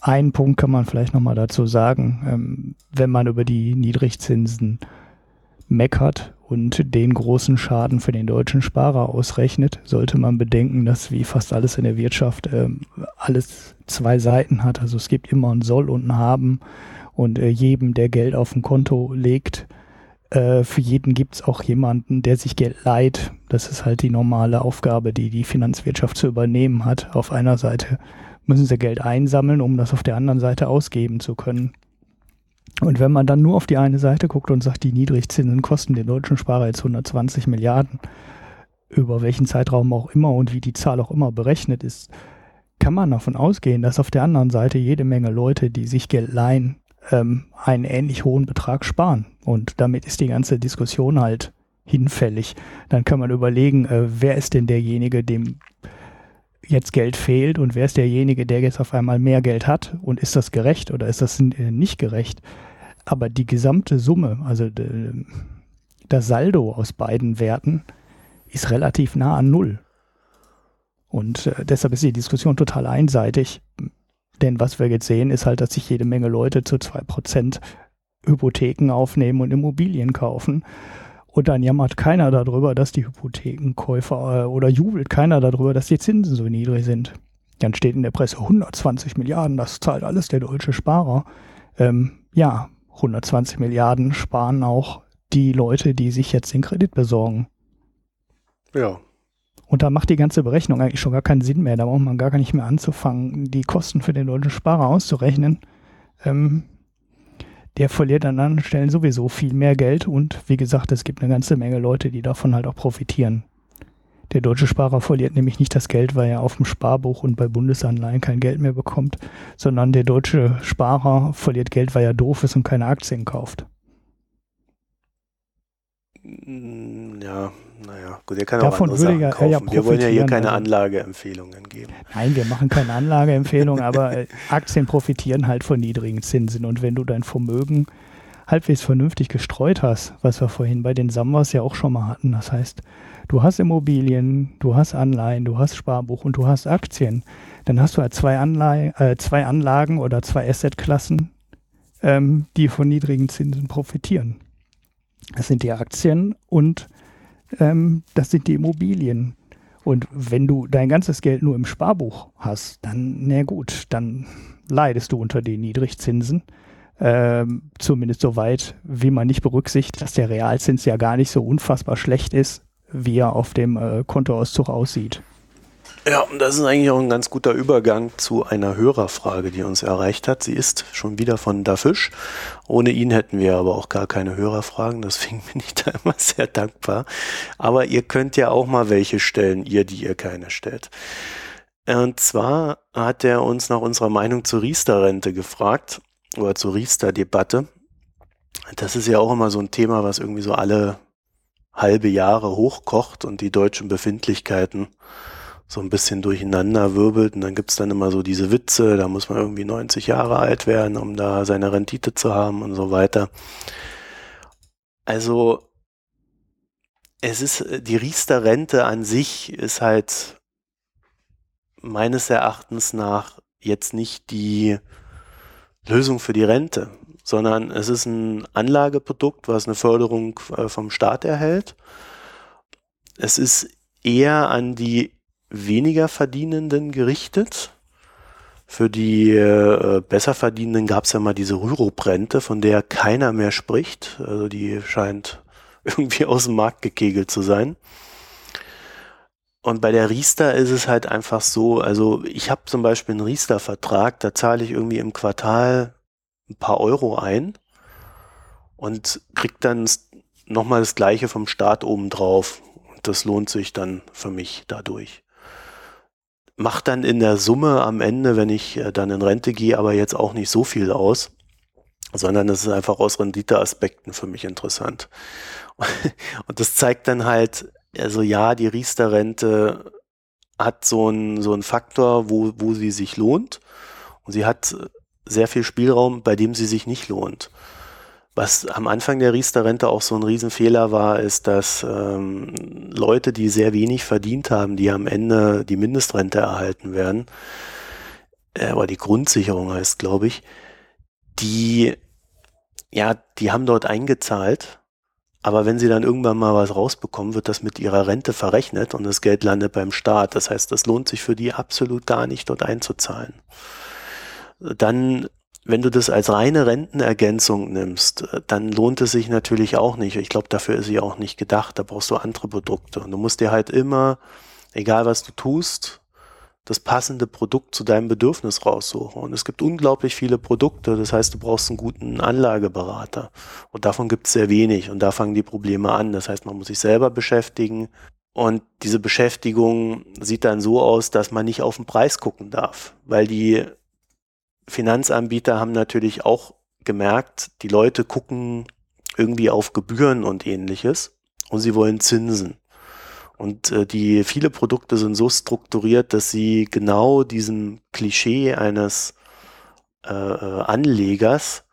Einen Punkt kann man vielleicht nochmal dazu sagen. Ähm, wenn man über die Niedrigzinsen meckert und den großen Schaden für den deutschen Sparer ausrechnet, sollte man bedenken, dass wie fast alles in der Wirtschaft ähm, alles zwei Seiten hat. Also es gibt immer ein Soll und ein Haben und äh, jedem, der Geld auf ein Konto legt, äh, für jeden gibt es auch jemanden, der sich Geld leiht. Das ist halt die normale Aufgabe, die die Finanzwirtschaft zu übernehmen hat. Auf einer Seite müssen sie Geld einsammeln, um das auf der anderen Seite ausgeben zu können. Und wenn man dann nur auf die eine Seite guckt und sagt, die Niedrigzinsen kosten den deutschen Sparer jetzt 120 Milliarden, über welchen Zeitraum auch immer und wie die Zahl auch immer berechnet ist, kann man davon ausgehen, dass auf der anderen Seite jede Menge Leute, die sich Geld leihen, ähm, einen ähnlich hohen Betrag sparen. Und damit ist die ganze Diskussion halt hinfällig. Dann kann man überlegen, äh, wer ist denn derjenige, dem jetzt Geld fehlt und wer ist derjenige, der jetzt auf einmal mehr Geld hat und ist das gerecht oder ist das äh, nicht gerecht? Aber die gesamte Summe, also das Saldo aus beiden Werten ist relativ nah an Null. Und äh, deshalb ist die Diskussion total einseitig. Denn was wir jetzt sehen, ist halt, dass sich jede Menge Leute zu 2% Hypotheken aufnehmen und Immobilien kaufen. Und dann jammert keiner darüber, dass die Hypothekenkäufer äh, oder jubelt keiner darüber, dass die Zinsen so niedrig sind. Dann steht in der Presse 120 Milliarden, das zahlt alles der deutsche Sparer. Ähm, ja, 120 Milliarden sparen auch die Leute, die sich jetzt den Kredit besorgen. Ja, Und da macht die ganze Berechnung eigentlich schon gar keinen Sinn mehr. Da braucht man gar nicht mehr anzufangen, die Kosten für den deutschen Sparer auszurechnen. Ähm, der verliert an anderen Stellen sowieso viel mehr Geld und wie gesagt, es gibt eine ganze Menge Leute, die davon halt auch profitieren. Der deutsche Sparer verliert nämlich nicht das Geld, weil er auf dem Sparbuch und bei Bundesanleihen kein Geld mehr bekommt, sondern der deutsche Sparer verliert Geld, weil er doof ist und keine Aktien kauft. Mm, ja, naja, gut, er kann Davon auch andere würde Sachen ja- kaufen. ja Wir wollen ja hier keine also. Anlageempfehlungen geben. Nein, wir machen keine Anlageempfehlung, aber äh, Aktien profitieren halt von niedrigen Zinsen. Und wenn du dein Vermögen halbwegs vernünftig gestreut hast, was wir vorhin bei den Samwas ja auch schon mal hatten, das heißt, du hast Immobilien, du hast Anleihen, du hast Sparbuch und du hast Aktien, dann hast du halt zwei, Anleihen, äh, zwei Anlagen oder zwei Assetklassen, ähm, die von niedrigen Zinsen profitieren. Das sind die Aktien und ähm, das sind die Immobilien. Und wenn du dein ganzes Geld nur im Sparbuch hast, dann, na gut, dann leidest du unter den Niedrigzinsen. Ähm, zumindest so weit, wie man nicht berücksichtigt, dass der Realzins ja gar nicht so unfassbar schlecht ist, wie er auf dem äh, Kontoauszug aussieht. Ja, und das ist eigentlich auch ein ganz guter Übergang zu einer Hörerfrage, die uns erreicht hat. Sie ist schon wieder von Da Fisch. Ohne ihn hätten wir aber auch gar keine Hörerfragen, deswegen bin ich da immer sehr dankbar. Aber ihr könnt ja auch mal welche stellen, ihr, die ihr keine stellt. Und zwar hat er uns nach unserer Meinung zur Riester-Rente gefragt oder zur Riester-Debatte. Das ist ja auch immer so ein Thema, was irgendwie so alle halbe Jahre hochkocht und die deutschen Befindlichkeiten so ein bisschen durcheinander wirbelt und dann gibt's dann immer so diese Witze, da muss man irgendwie 90 Jahre alt werden, um da seine Rendite zu haben und so weiter. Also es ist, die Riester-Rente an sich ist halt meines Erachtens nach jetzt nicht die Lösung für die Rente, sondern es ist ein Anlageprodukt, was eine Förderung äh, vom Staat erhält. Es ist eher an die weniger Verdienenden gerichtet. Für die äh, besser Verdienenden gab es ja mal diese Rürup-Rente, von der keiner mehr spricht. Also die scheint irgendwie aus dem Markt gekegelt zu sein. Und bei der Riester ist es halt einfach so, also ich habe zum Beispiel einen Riester-Vertrag, da zahle ich irgendwie im Quartal ein paar Euro ein und krieg dann nochmal das gleiche vom Staat obendrauf. das lohnt sich dann für mich dadurch. Macht dann in der Summe am Ende, wenn ich äh, dann in Rente gehe, aber jetzt auch nicht so viel aus, sondern es ist einfach aus Renditeaspekten für mich interessant. Und das zeigt dann halt, also ja, die Riester-Rente hat so einen so einen Faktor, wo, wo sie sich lohnt. Und sie hat sehr viel Spielraum, bei dem sie sich nicht lohnt. Was am Anfang der Riester-Rente auch so ein Riesenfehler war, ist, dass ähm, Leute, die sehr wenig verdient haben, die am Ende die Mindestrente erhalten werden, äh, oder die Grundsicherung heißt, glaube ich, die, ja, die haben dort eingezahlt, aber wenn sie dann irgendwann mal was rausbekommen, wird das mit ihrer Rente verrechnet und das Geld landet beim Staat. Das heißt, das lohnt sich für die absolut gar nicht, dort einzuzahlen. Dann wenn du das als reine Rentenergänzung nimmst, äh, dann lohnt es sich natürlich auch nicht. Ich glaube, dafür ist sie auch nicht gedacht. Da brauchst du andere Produkte. Und du musst dir halt immer, egal was du tust, das passende Produkt zu deinem Bedürfnis raussuchen. Und es gibt unglaublich viele Produkte. Das heißt, du brauchst einen guten Anlageberater. Und davon gibt es sehr wenig. Und da fangen die Probleme an. Das heißt, man muss sich selber beschäftigen. Und diese Beschäftigung sieht dann so aus, dass man nicht auf den Preis gucken darf, weil die Finanzanbieter haben natürlich auch gemerkt, die Leute gucken irgendwie auf Gebühren und ähnliches und sie wollen Zinsen. Und äh, die viele Produkte sind so strukturiert, dass sie genau diesem Klischee eines äh, äh Anlegers,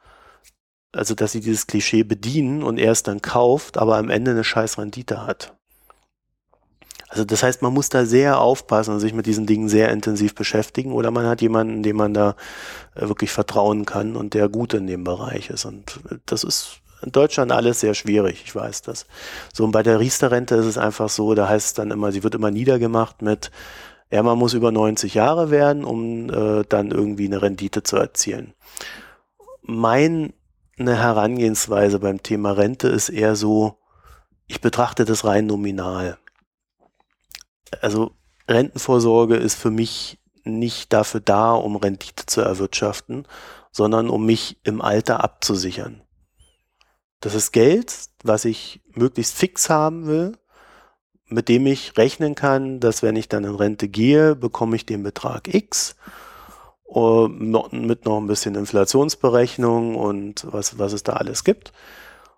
also dass sie dieses Klischee bedienen und er es dann kauft, aber am Ende eine scheiß Rendite hat. Also das heißt, man muss da sehr aufpassen und sich mit diesen Dingen sehr intensiv beschäftigen oder man hat jemanden, dem man da äh, wirklich vertrauen kann und der gut in dem Bereich ist. Und das ist in Deutschland alles sehr schwierig, ich weiß das. So, und bei der Riester-Rente ist es einfach so, da heißt es dann immer, sie wird immer niedergemacht mit, ja, man muss über 90 Jahre werden, um äh, dann irgendwie eine Rendite zu erzielen. Meine Herangehensweise beim Thema Rente ist eher so, ich betrachte das rein nominal also Rentenvorsorge ist für mich nicht dafür da, um Rendite zu erwirtschaften, sondern um mich im Alter abzusichern. Das ist Geld, was ich möglichst fix haben will, mit dem ich rechnen kann, dass wenn ich dann in Rente gehe, bekomme ich den Betrag X mit noch ein bisschen Inflationsberechnung und was, was es da alles gibt.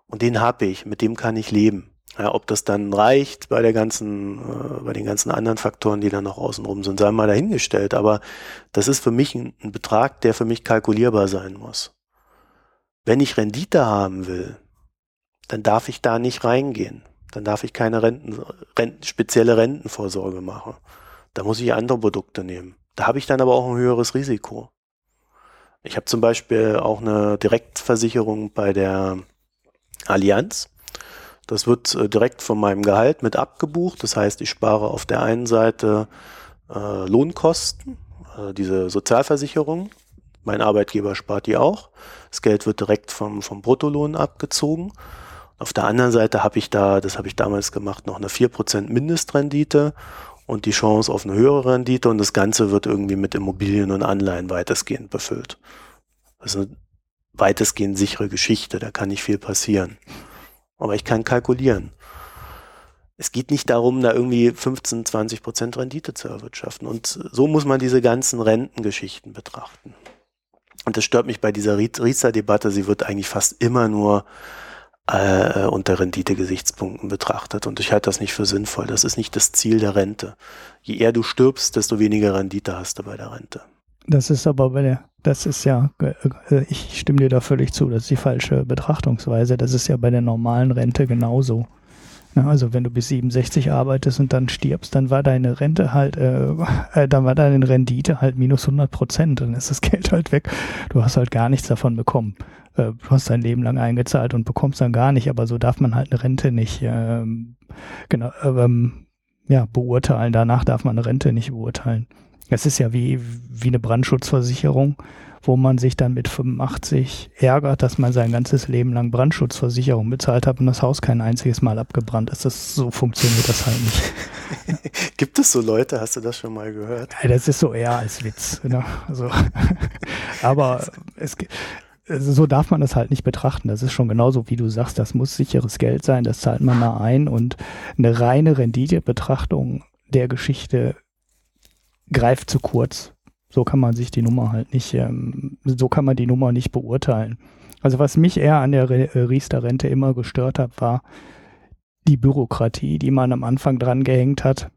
Und den habe ich, mit dem kann ich leben. Ja, ob das dann reicht bei der ganzen, äh, bei den ganzen anderen Faktoren, die dann noch außenrum sind, sei mal dahingestellt. Aber das ist für mich ein, ein Betrag, der für mich kalkulierbar sein muss. Wenn ich Rendite haben will, dann darf ich da nicht reingehen. Dann darf ich keine Renten, Renten, spezielle Rentenvorsorge machen. Da muss ich andere Produkte nehmen. Da habe ich dann aber auch ein höheres Risiko. Ich habe zum Beispiel auch eine Direktversicherung bei der Allianz. Das wird äh, direkt von meinem Gehalt mit abgebucht. Das heißt, ich spare auf der einen Seite äh, Lohnkosten, äh, diese Sozialversicherung. Mein Arbeitgeber spart die auch. Das Geld wird direkt vom, vom Bruttolohn abgezogen. Auf der anderen Seite habe ich da, das habe ich damals gemacht, noch eine 4% Mindestrendite und die Chance auf eine höhere Rendite und das Ganze wird irgendwie mit Immobilien und Anleihen weitestgehend befüllt. Das ist eine weitestgehend sichere Geschichte, da kann nicht viel passieren aber ich kann kalkulieren. Es geht nicht darum, da irgendwie 15, 20 Prozent Rendite zu erwirtschaften. Und so muss man diese ganzen Rentengeschichten betrachten. Und das stört mich bei dieser Riester-Debatte. Sie wird eigentlich fast immer nur äh, unter Rendite-Gesichtspunkten betrachtet. Und ich halte das nicht für sinnvoll. Das ist nicht das Ziel der Rente. Je eher du stirbst, desto weniger Rendite hast du bei der Rente. Das ist aber bei der, das ist ja, äh, ich stimme dir da völlig zu, das ist die falsche Betrachtungsweise. Das ist ja bei der normalen Rente genauso. Also wenn du bis 67 arbeitest und dann stirbst, dann war deine Rente halt, äh, äh dann war deine Rendite halt minus 100 Prozent. Dann ist das Geld halt weg. Du hast halt gar nichts davon bekommen. Äh, du hast dein Leben lang eingezahlt und bekommst dann gar nicht. Aber so darf man halt eine Rente nicht, ähm, genau, ähm, ja, beurteilen. Danach darf man eine Rente nicht beurteilen. Es ist ja wie, wie eine Brandschutzversicherung, wo man sich dann mit 85 ärgert, dass man sein ganzes Leben lang Brandschutzversicherung bezahlt hat und das Haus kein einziges Mal abgebrannt ist. Das, so funktioniert das halt nicht. Gibt es so Leute? Hast du das schon mal gehört? Ja, das ist so eher als Witz. Ne? Also, aber es, so darf man das halt nicht betrachten. Das ist schon genauso, wie du sagst, das muss sicheres Geld sein, das zahlt man da ein und eine reine Renditebetrachtung der Geschichte greift zu kurz. So kann man sich die Nummer halt nicht, ähm, so kann man die Nummer nicht beurteilen. Also was mich eher an der äh, Riester-Rente immer gestört hat, war die Bürokratie, die man am Anfang dran gehängt hat.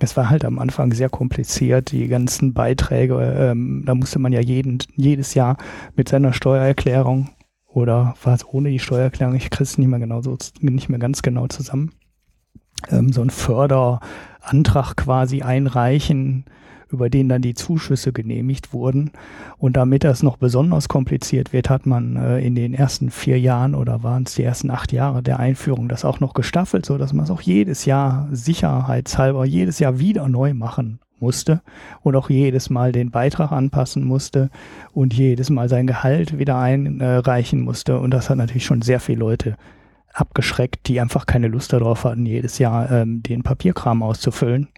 Es war halt am Anfang sehr kompliziert, die ganzen Beiträge, ähm, da musste man ja jeden, jedes Jahr mit seiner Steuererklärung oder war es ohne die Steuererklärung, ich kriege es nicht mehr genau so, nicht mehr ganz genau zusammen, ähm, so ein Förderantrag quasi einreichen, über den dann die Zuschüsse genehmigt wurden. Und damit das noch besonders kompliziert wird, hat man äh, in den ersten vier Jahren oder waren es die ersten acht Jahre der Einführung das auch noch gestaffelt, so dass man es auch jedes Jahr sicherheitshalber jedes Jahr wieder neu machen musste und auch jedes Mal den Beitrag anpassen musste und jedes Mal sein Gehalt wieder einreichen musste. Und das hat natürlich schon sehr viele Leute abgeschreckt, die einfach keine Lust darauf hatten, jedes Jahr ähm, den Papierkram auszufüllen.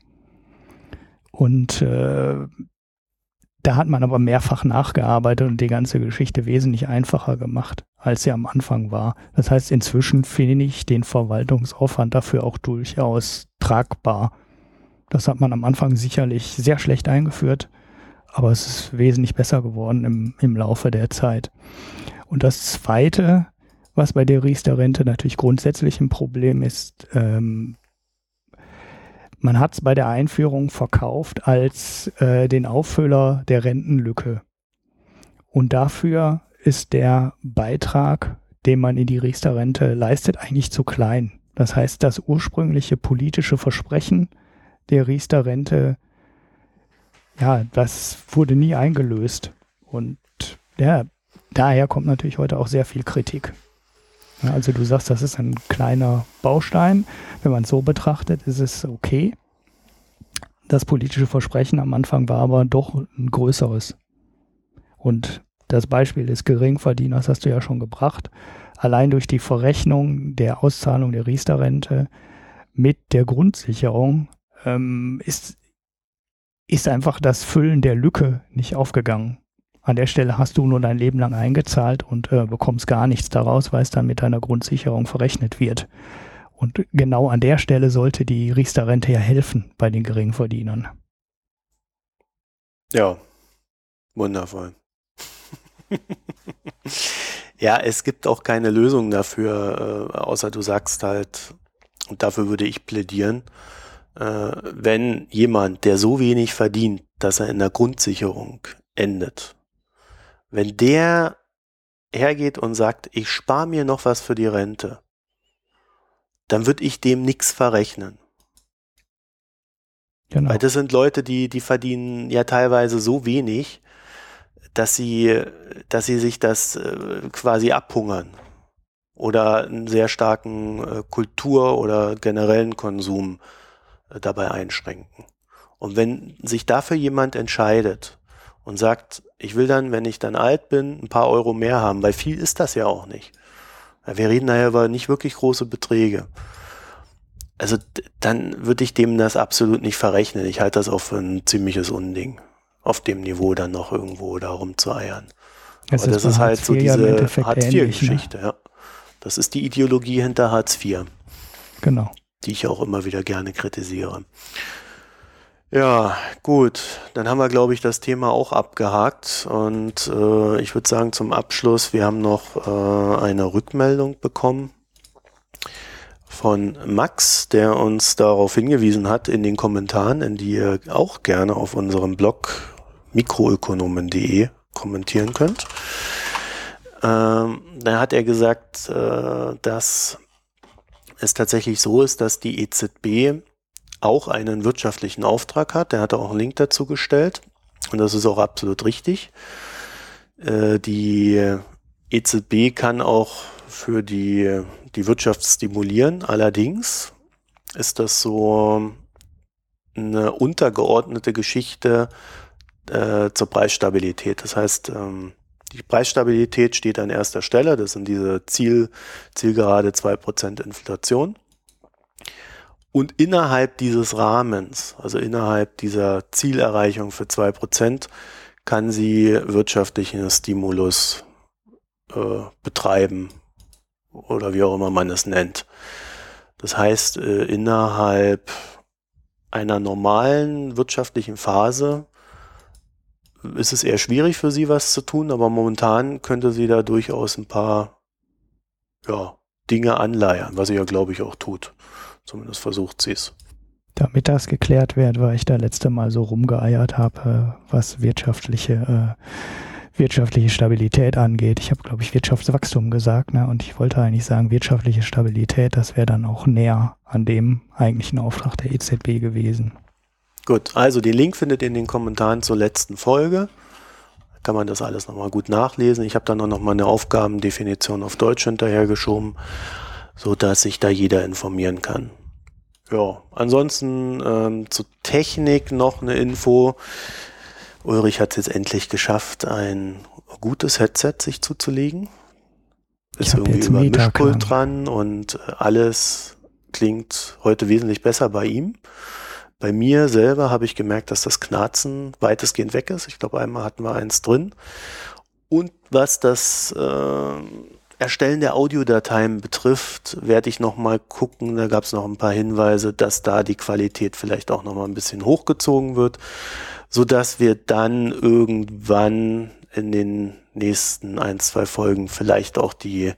Und äh, da hat man aber mehrfach nachgearbeitet und die ganze Geschichte wesentlich einfacher gemacht, als sie am Anfang war. Das heißt, inzwischen finde ich den Verwaltungsaufwand dafür auch durchaus tragbar. Das hat man am Anfang sicherlich sehr schlecht eingeführt, aber es ist wesentlich besser geworden im, im Laufe der Zeit. Und das Zweite, was bei der Riester-Rente natürlich grundsätzlich ein Problem ist, ähm, man hat es bei der Einführung verkauft als äh, den Auffüller der Rentenlücke. Und dafür ist der Beitrag, den man in die Riester-Rente leistet, eigentlich zu klein. Das heißt, das ursprüngliche politische Versprechen der Riester-Rente, ja, das wurde nie eingelöst. Und ja, daher kommt natürlich heute auch sehr viel Kritik. Also du sagst, das ist ein kleiner Baustein. Wenn man es so betrachtet, ist es okay. Das politische Versprechen am Anfang war aber doch ein größeres. Und das Beispiel des Geringverdieners hast du ja schon gebracht. Allein durch die Verrechnung der Auszahlung der Riester-Rente mit der Grundsicherung ähm, ist, ist einfach das Füllen der Lücke nicht aufgegangen. An der Stelle hast du nur dein Leben lang eingezahlt und äh, bekommst gar nichts daraus, weil es dann mit deiner Grundsicherung verrechnet wird. Und genau an der Stelle sollte die Riester-Rente ja helfen bei den Geringverdienern. Ja, wundervoll. ja, es gibt auch keine Lösung dafür, äh, außer du sagst halt, und dafür würde ich plädieren, äh, wenn jemand, der so wenig verdient, dass er in der Grundsicherung endet, wenn der hergeht und sagt, ich spare mir noch was für die Rente, dann würde ich dem nichts verrechnen. Genau. Weil das sind Leute, die, die verdienen ja teilweise so wenig, dass sie, dass sie sich das äh, quasi abhungern oder einen sehr starken äh, Kultur- oder generellen Konsum äh, dabei einschränken. Und wenn sich dafür jemand entscheidet und sagt, ich will dann, wenn ich dann alt bin, ein paar Euro mehr haben, weil viel ist das ja auch nicht. Wir reden daher über nicht wirklich große Beträge. Also dann würde ich dem das absolut nicht verrechnen. Ich halte das auch für ein ziemliches Unding, auf dem Niveau dann noch irgendwo da rumzueiern. Es Aber ist das ist halt so diese Hartz-IV-Geschichte, ne? ja. Das ist die Ideologie hinter Hartz IV. Genau. Die ich auch immer wieder gerne kritisiere. Ja, gut. Dann haben wir, glaube ich, das Thema auch abgehakt. Und äh, ich würde sagen, zum Abschluss, wir haben noch äh, eine Rückmeldung bekommen von Max, der uns darauf hingewiesen hat in den Kommentaren, in die ihr auch gerne auf unserem Blog mikroökonomen.de kommentieren könnt. Ähm, da hat er gesagt, äh, dass es tatsächlich so ist, dass die EZB auch einen wirtschaftlichen Auftrag hat. Der hat auch einen Link dazu gestellt. Und das ist auch absolut richtig. Äh, die EZB kann auch für die, die Wirtschaft stimulieren. Allerdings ist das so eine untergeordnete Geschichte äh, zur Preisstabilität. Das heißt, ähm, die Preisstabilität steht an erster Stelle. Das sind diese Ziel, Zielgerade 2% Inflation. Und innerhalb dieses Rahmens, also innerhalb dieser Zielerreichung für zwei Prozent, kann sie wirtschaftlichen Stimulus äh, betreiben oder wie auch immer man es nennt. Das heißt, äh, innerhalb einer normalen wirtschaftlichen Phase ist es eher schwierig für sie, was zu tun, aber momentan könnte sie da durchaus ein paar ja, Dinge anleiern, was sie ja, glaube ich, auch tut. Zumindest versucht sie es. Damit das geklärt wird, weil ich da letzte Mal so rumgeeiert habe, äh, was wirtschaftliche, äh, wirtschaftliche Stabilität angeht. Ich habe, glaube ich, Wirtschaftswachstum gesagt, ne? Und ich wollte eigentlich sagen, wirtschaftliche Stabilität, das wäre dann auch näher an dem eigentlichen Auftrag der EZB gewesen. Gut, also den Link findet ihr in den Kommentaren zur letzten Folge. Da kann man das alles nochmal gut nachlesen. Ich habe dann auch nochmal eine Aufgabendefinition auf Deutsch hinterhergeschoben, so dass sich da jeder informieren kann. Ja, ansonsten ähm, zu Technik noch eine Info. Ulrich hat es jetzt endlich geschafft, ein gutes Headset sich zuzulegen. Ist irgendwie über Mischpult dran und äh, alles klingt heute wesentlich besser bei ihm. Bei mir selber habe ich gemerkt, dass das Knarzen weitestgehend weg ist. Ich glaube, einmal hatten wir eins drin. Und was das äh, Erstellen der Audiodateien betrifft, werde ich noch mal gucken. Da gab es noch ein paar Hinweise, dass da die Qualität vielleicht auch noch mal ein bisschen hochgezogen wird, so dass wir dann irgendwann in den nächsten ein, zwei Folgen vielleicht auch die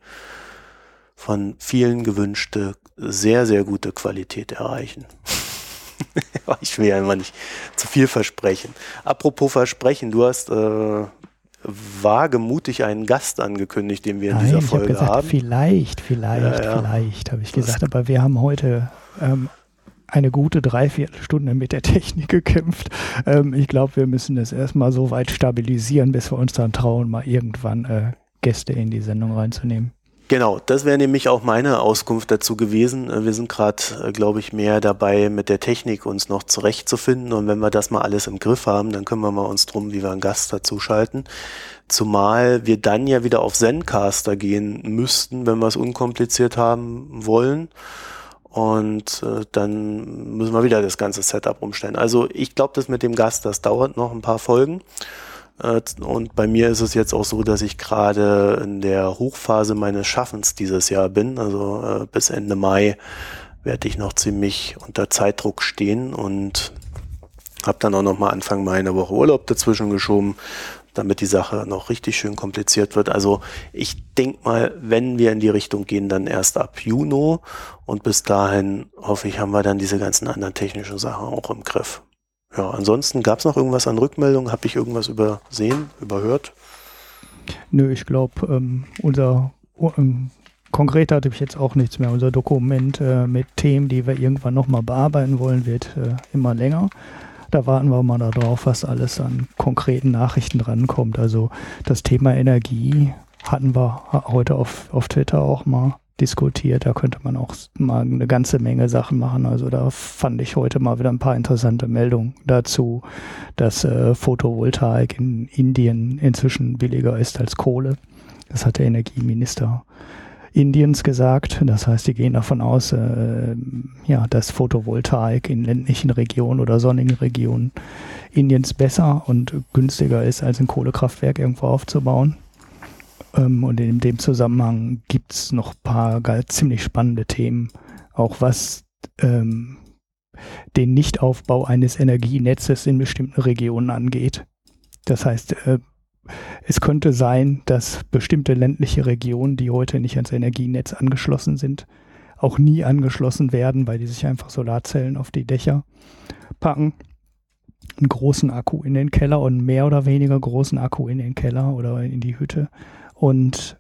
von vielen gewünschte sehr, sehr gute Qualität erreichen. ich will ja immer nicht zu viel versprechen. Apropos Versprechen, du hast äh, wagemutig einen Gast angekündigt, den wir in Nein, dieser Folge ich hab gesagt, haben. Vielleicht, vielleicht, ja, ja. vielleicht, habe ich gesagt. Aber wir haben heute ähm, eine gute Dreiviertelstunde mit der Technik gekämpft. Ähm, ich glaube, wir müssen das erstmal so weit stabilisieren, bis wir uns dann trauen, mal irgendwann äh, Gäste in die Sendung reinzunehmen. Genau, das wäre nämlich auch meine Auskunft dazu gewesen. Äh, wir sind gerade, äh, glaube ich, mehr dabei, mit der Technik uns noch zurechtzufinden. Und wenn wir das mal alles im Griff haben, dann kümmern wir uns drum, wie wir einen Gast dazu schalten. Zumal wir dann ja wieder auf Zencaster gehen müssten, wenn wir es unkompliziert haben wollen. Und äh, dann müssen wir wieder das ganze Setup umstellen. Also ich glaube, das mit dem Gast, das dauert noch ein paar Folgen. Äh, und bei mir ist es jetzt auch so, dass ich gerade in der Hochphase meines Schaffens dieses Jahr bin. Also äh, bis Ende Mai werde ich noch ziemlich unter Zeitdruck stehen und habe dann auch noch mal Anfang Mai eine Woche Urlaub dazwischen geschoben, damit die Sache noch richtig schön kompliziert wird. Also ich denke mal, wenn wir in die Richtung gehen, dann erst ab Juni und bis dahin hoffe ich, haben wir dann diese ganzen anderen technischen Sachen auch im Griff. Ja, ansonsten gab es noch irgendwas an Rückmeldungen? Habe ich irgendwas übersehen, überhört? Nö, ich glaube, ähm, unser ähm, konkret hatte ich jetzt auch nichts mehr. Unser Dokument äh, mit Themen, die wir irgendwann nochmal bearbeiten wollen, wird äh, immer länger. Da warten wir mal darauf, was alles an konkreten Nachrichten rankommt. Also das Thema Energie hatten wir heute auf, auf Twitter auch mal diskutiert. Da könnte man auch mal eine ganze Menge Sachen machen. Also da fand ich heute mal wieder ein paar interessante Meldungen dazu, dass äh, Photovoltaik in Indien inzwischen billiger ist als Kohle. Das hat der Energieminister Indiens gesagt. Das heißt, die gehen davon aus, äh, ja, dass Photovoltaik in ländlichen Regionen oder sonnigen Regionen Indiens besser und günstiger ist, als ein Kohlekraftwerk irgendwo aufzubauen. Ähm, und in dem Zusammenhang gibt es noch ein paar ziemlich spannende Themen, auch was ähm, den Nichtaufbau eines Energienetzes in bestimmten Regionen angeht. Das heißt, äh, es könnte sein, dass bestimmte ländliche Regionen, die heute nicht ans Energienetz angeschlossen sind, auch nie angeschlossen werden, weil die sich einfach Solarzellen auf die Dächer packen, einen großen Akku in den Keller und mehr oder weniger großen Akku in den Keller oder in die Hütte und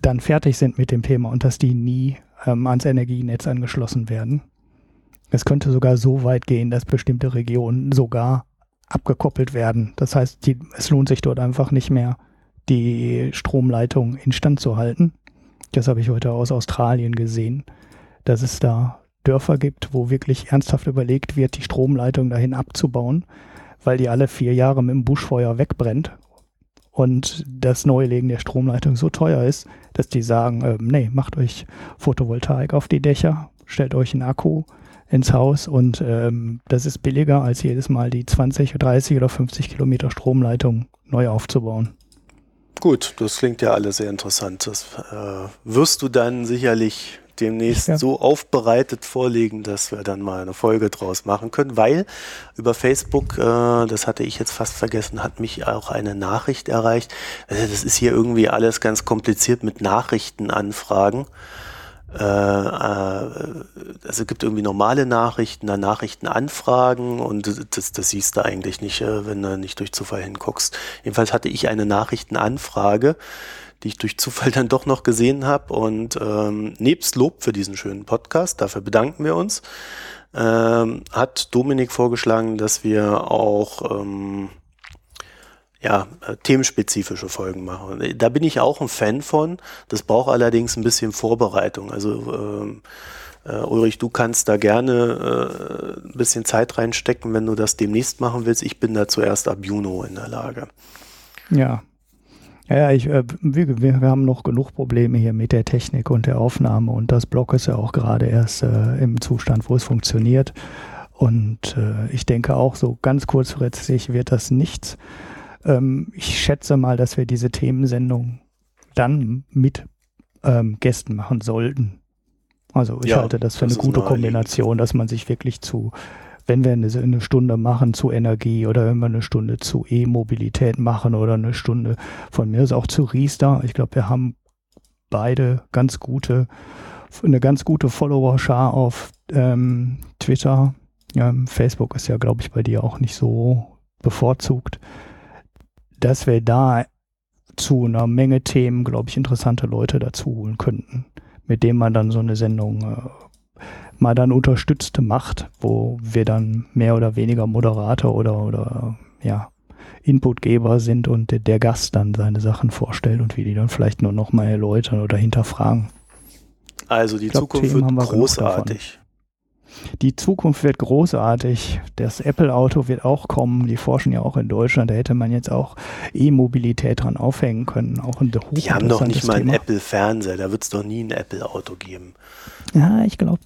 dann fertig sind mit dem Thema und dass die nie ähm, ans Energienetz angeschlossen werden. Es könnte sogar so weit gehen, dass bestimmte Regionen sogar abgekoppelt werden. Das heißt, die, es lohnt sich dort einfach nicht mehr, die Stromleitung instand zu halten. Das habe ich heute aus Australien gesehen, dass es da Dörfer gibt, wo wirklich ernsthaft überlegt wird, die Stromleitung dahin abzubauen, weil die alle vier Jahre mit dem Buschfeuer wegbrennt und das Neulegen der Stromleitung so teuer ist, dass die sagen, ähm, nee, macht euch Photovoltaik auf die Dächer, stellt euch einen Akku ins Haus und ähm, das ist billiger, als jedes Mal die 20, 30 oder 50 Kilometer Stromleitung neu aufzubauen. Gut, das klingt ja alles sehr interessant. Das äh, wirst du dann sicherlich demnächst ja. so aufbereitet vorlegen, dass wir dann mal eine Folge draus machen können, weil über Facebook, äh, das hatte ich jetzt fast vergessen, hat mich auch eine Nachricht erreicht. Also das ist hier irgendwie alles ganz kompliziert mit Nachrichtenanfragen. Äh, äh, also es gibt irgendwie normale Nachrichten, dann Nachrichtenanfragen und das, das siehst du eigentlich nicht, äh, wenn du nicht durch Zufall hinguckst. Jedenfalls hatte ich eine Nachrichtenanfrage, die ich durch Zufall dann doch noch gesehen habe und ähm, nebst Lob für diesen schönen Podcast, dafür bedanken wir uns, ähm, hat Dominik vorgeschlagen, dass wir auch ähm, ja, äh, themenspezifische Folgen machen. Da bin ich auch ein Fan von. Das braucht allerdings ein bisschen Vorbereitung. Also ähm, äh, Ulrich, du kannst da gerne äh, ein bisschen Zeit reinstecken, wenn du das demnächst machen willst. Ich bin da zuerst ab Juno in der Lage. Ja. Ja, ich, äh, wir, wir, haben noch genug Probleme hier mit der Technik und der Aufnahme und das Blog ist ja auch gerade erst äh, im Zustand, wo es funktioniert. Und äh, ich denke auch so ganz kurzfristig wird das nichts. Ähm, ich schätze mal, dass wir diese Themensendung dann mit ähm, Gästen machen sollten. Also ich ja, halte das für das eine gute Kombination, dass man sich wirklich zu, wenn wir eine, Stunde machen zu Energie oder wenn wir eine Stunde zu E-Mobilität machen oder eine Stunde von mir ist auch zu Riester. Ich glaube, wir haben beide ganz gute, eine ganz gute Follower-Schar auf ähm, Twitter. Ja, Facebook ist ja, glaube ich, bei dir auch nicht so bevorzugt dass wir da zu einer Menge Themen, glaube ich, interessante Leute dazu holen könnten, mit denen man dann so eine Sendung äh, mal dann unterstützt macht, wo wir dann mehr oder weniger Moderator oder, oder ja, Inputgeber sind und der, der Gast dann seine Sachen vorstellt und wie die dann vielleicht nur noch mal erläutern oder hinterfragen. Also die glaub, Zukunft Themen wird großartig. Die Zukunft wird großartig. Das Apple-Auto wird auch kommen. Die forschen ja auch in Deutschland. Da hätte man jetzt auch E-Mobilität dran aufhängen können. Auch ein die haben doch nicht mal einen Apple-Fernseher. Da wird es doch nie ein Apple-Auto geben. Ja, ich glaube,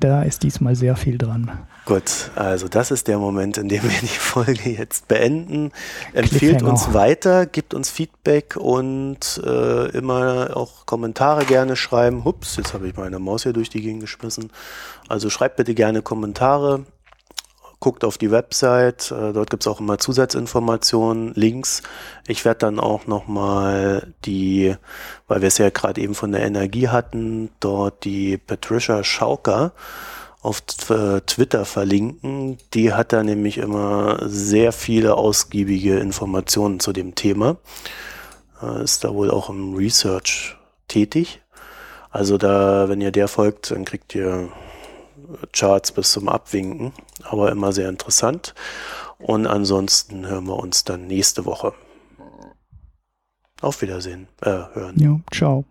da ist diesmal sehr viel dran. Gut, also das ist der Moment, in dem wir die Folge jetzt beenden. Empfehlt uns weiter, gibt uns Feedback und äh, immer auch Kommentare gerne schreiben. Hups, jetzt habe ich meine Maus hier durch die Gegend geschmissen. Also schreibt bitte gerne Kommentare, guckt auf die Website, äh, dort gibt es auch immer Zusatzinformationen, Links. Ich werde dann auch nochmal die, weil wir es ja gerade eben von der Energie hatten, dort die Patricia Schauker auf äh, Twitter verlinken. Die hat da nämlich immer sehr viele ausgiebige Informationen zu dem Thema. Äh, ist da wohl auch im Research tätig. Also da, wenn ihr der folgt, dann kriegt ihr Charts bis zum Abwinken, aber immer sehr interessant. Und ansonsten hören wir uns dann nächste Woche. Auf Wiedersehen. Äh, hören. Ja, ciao.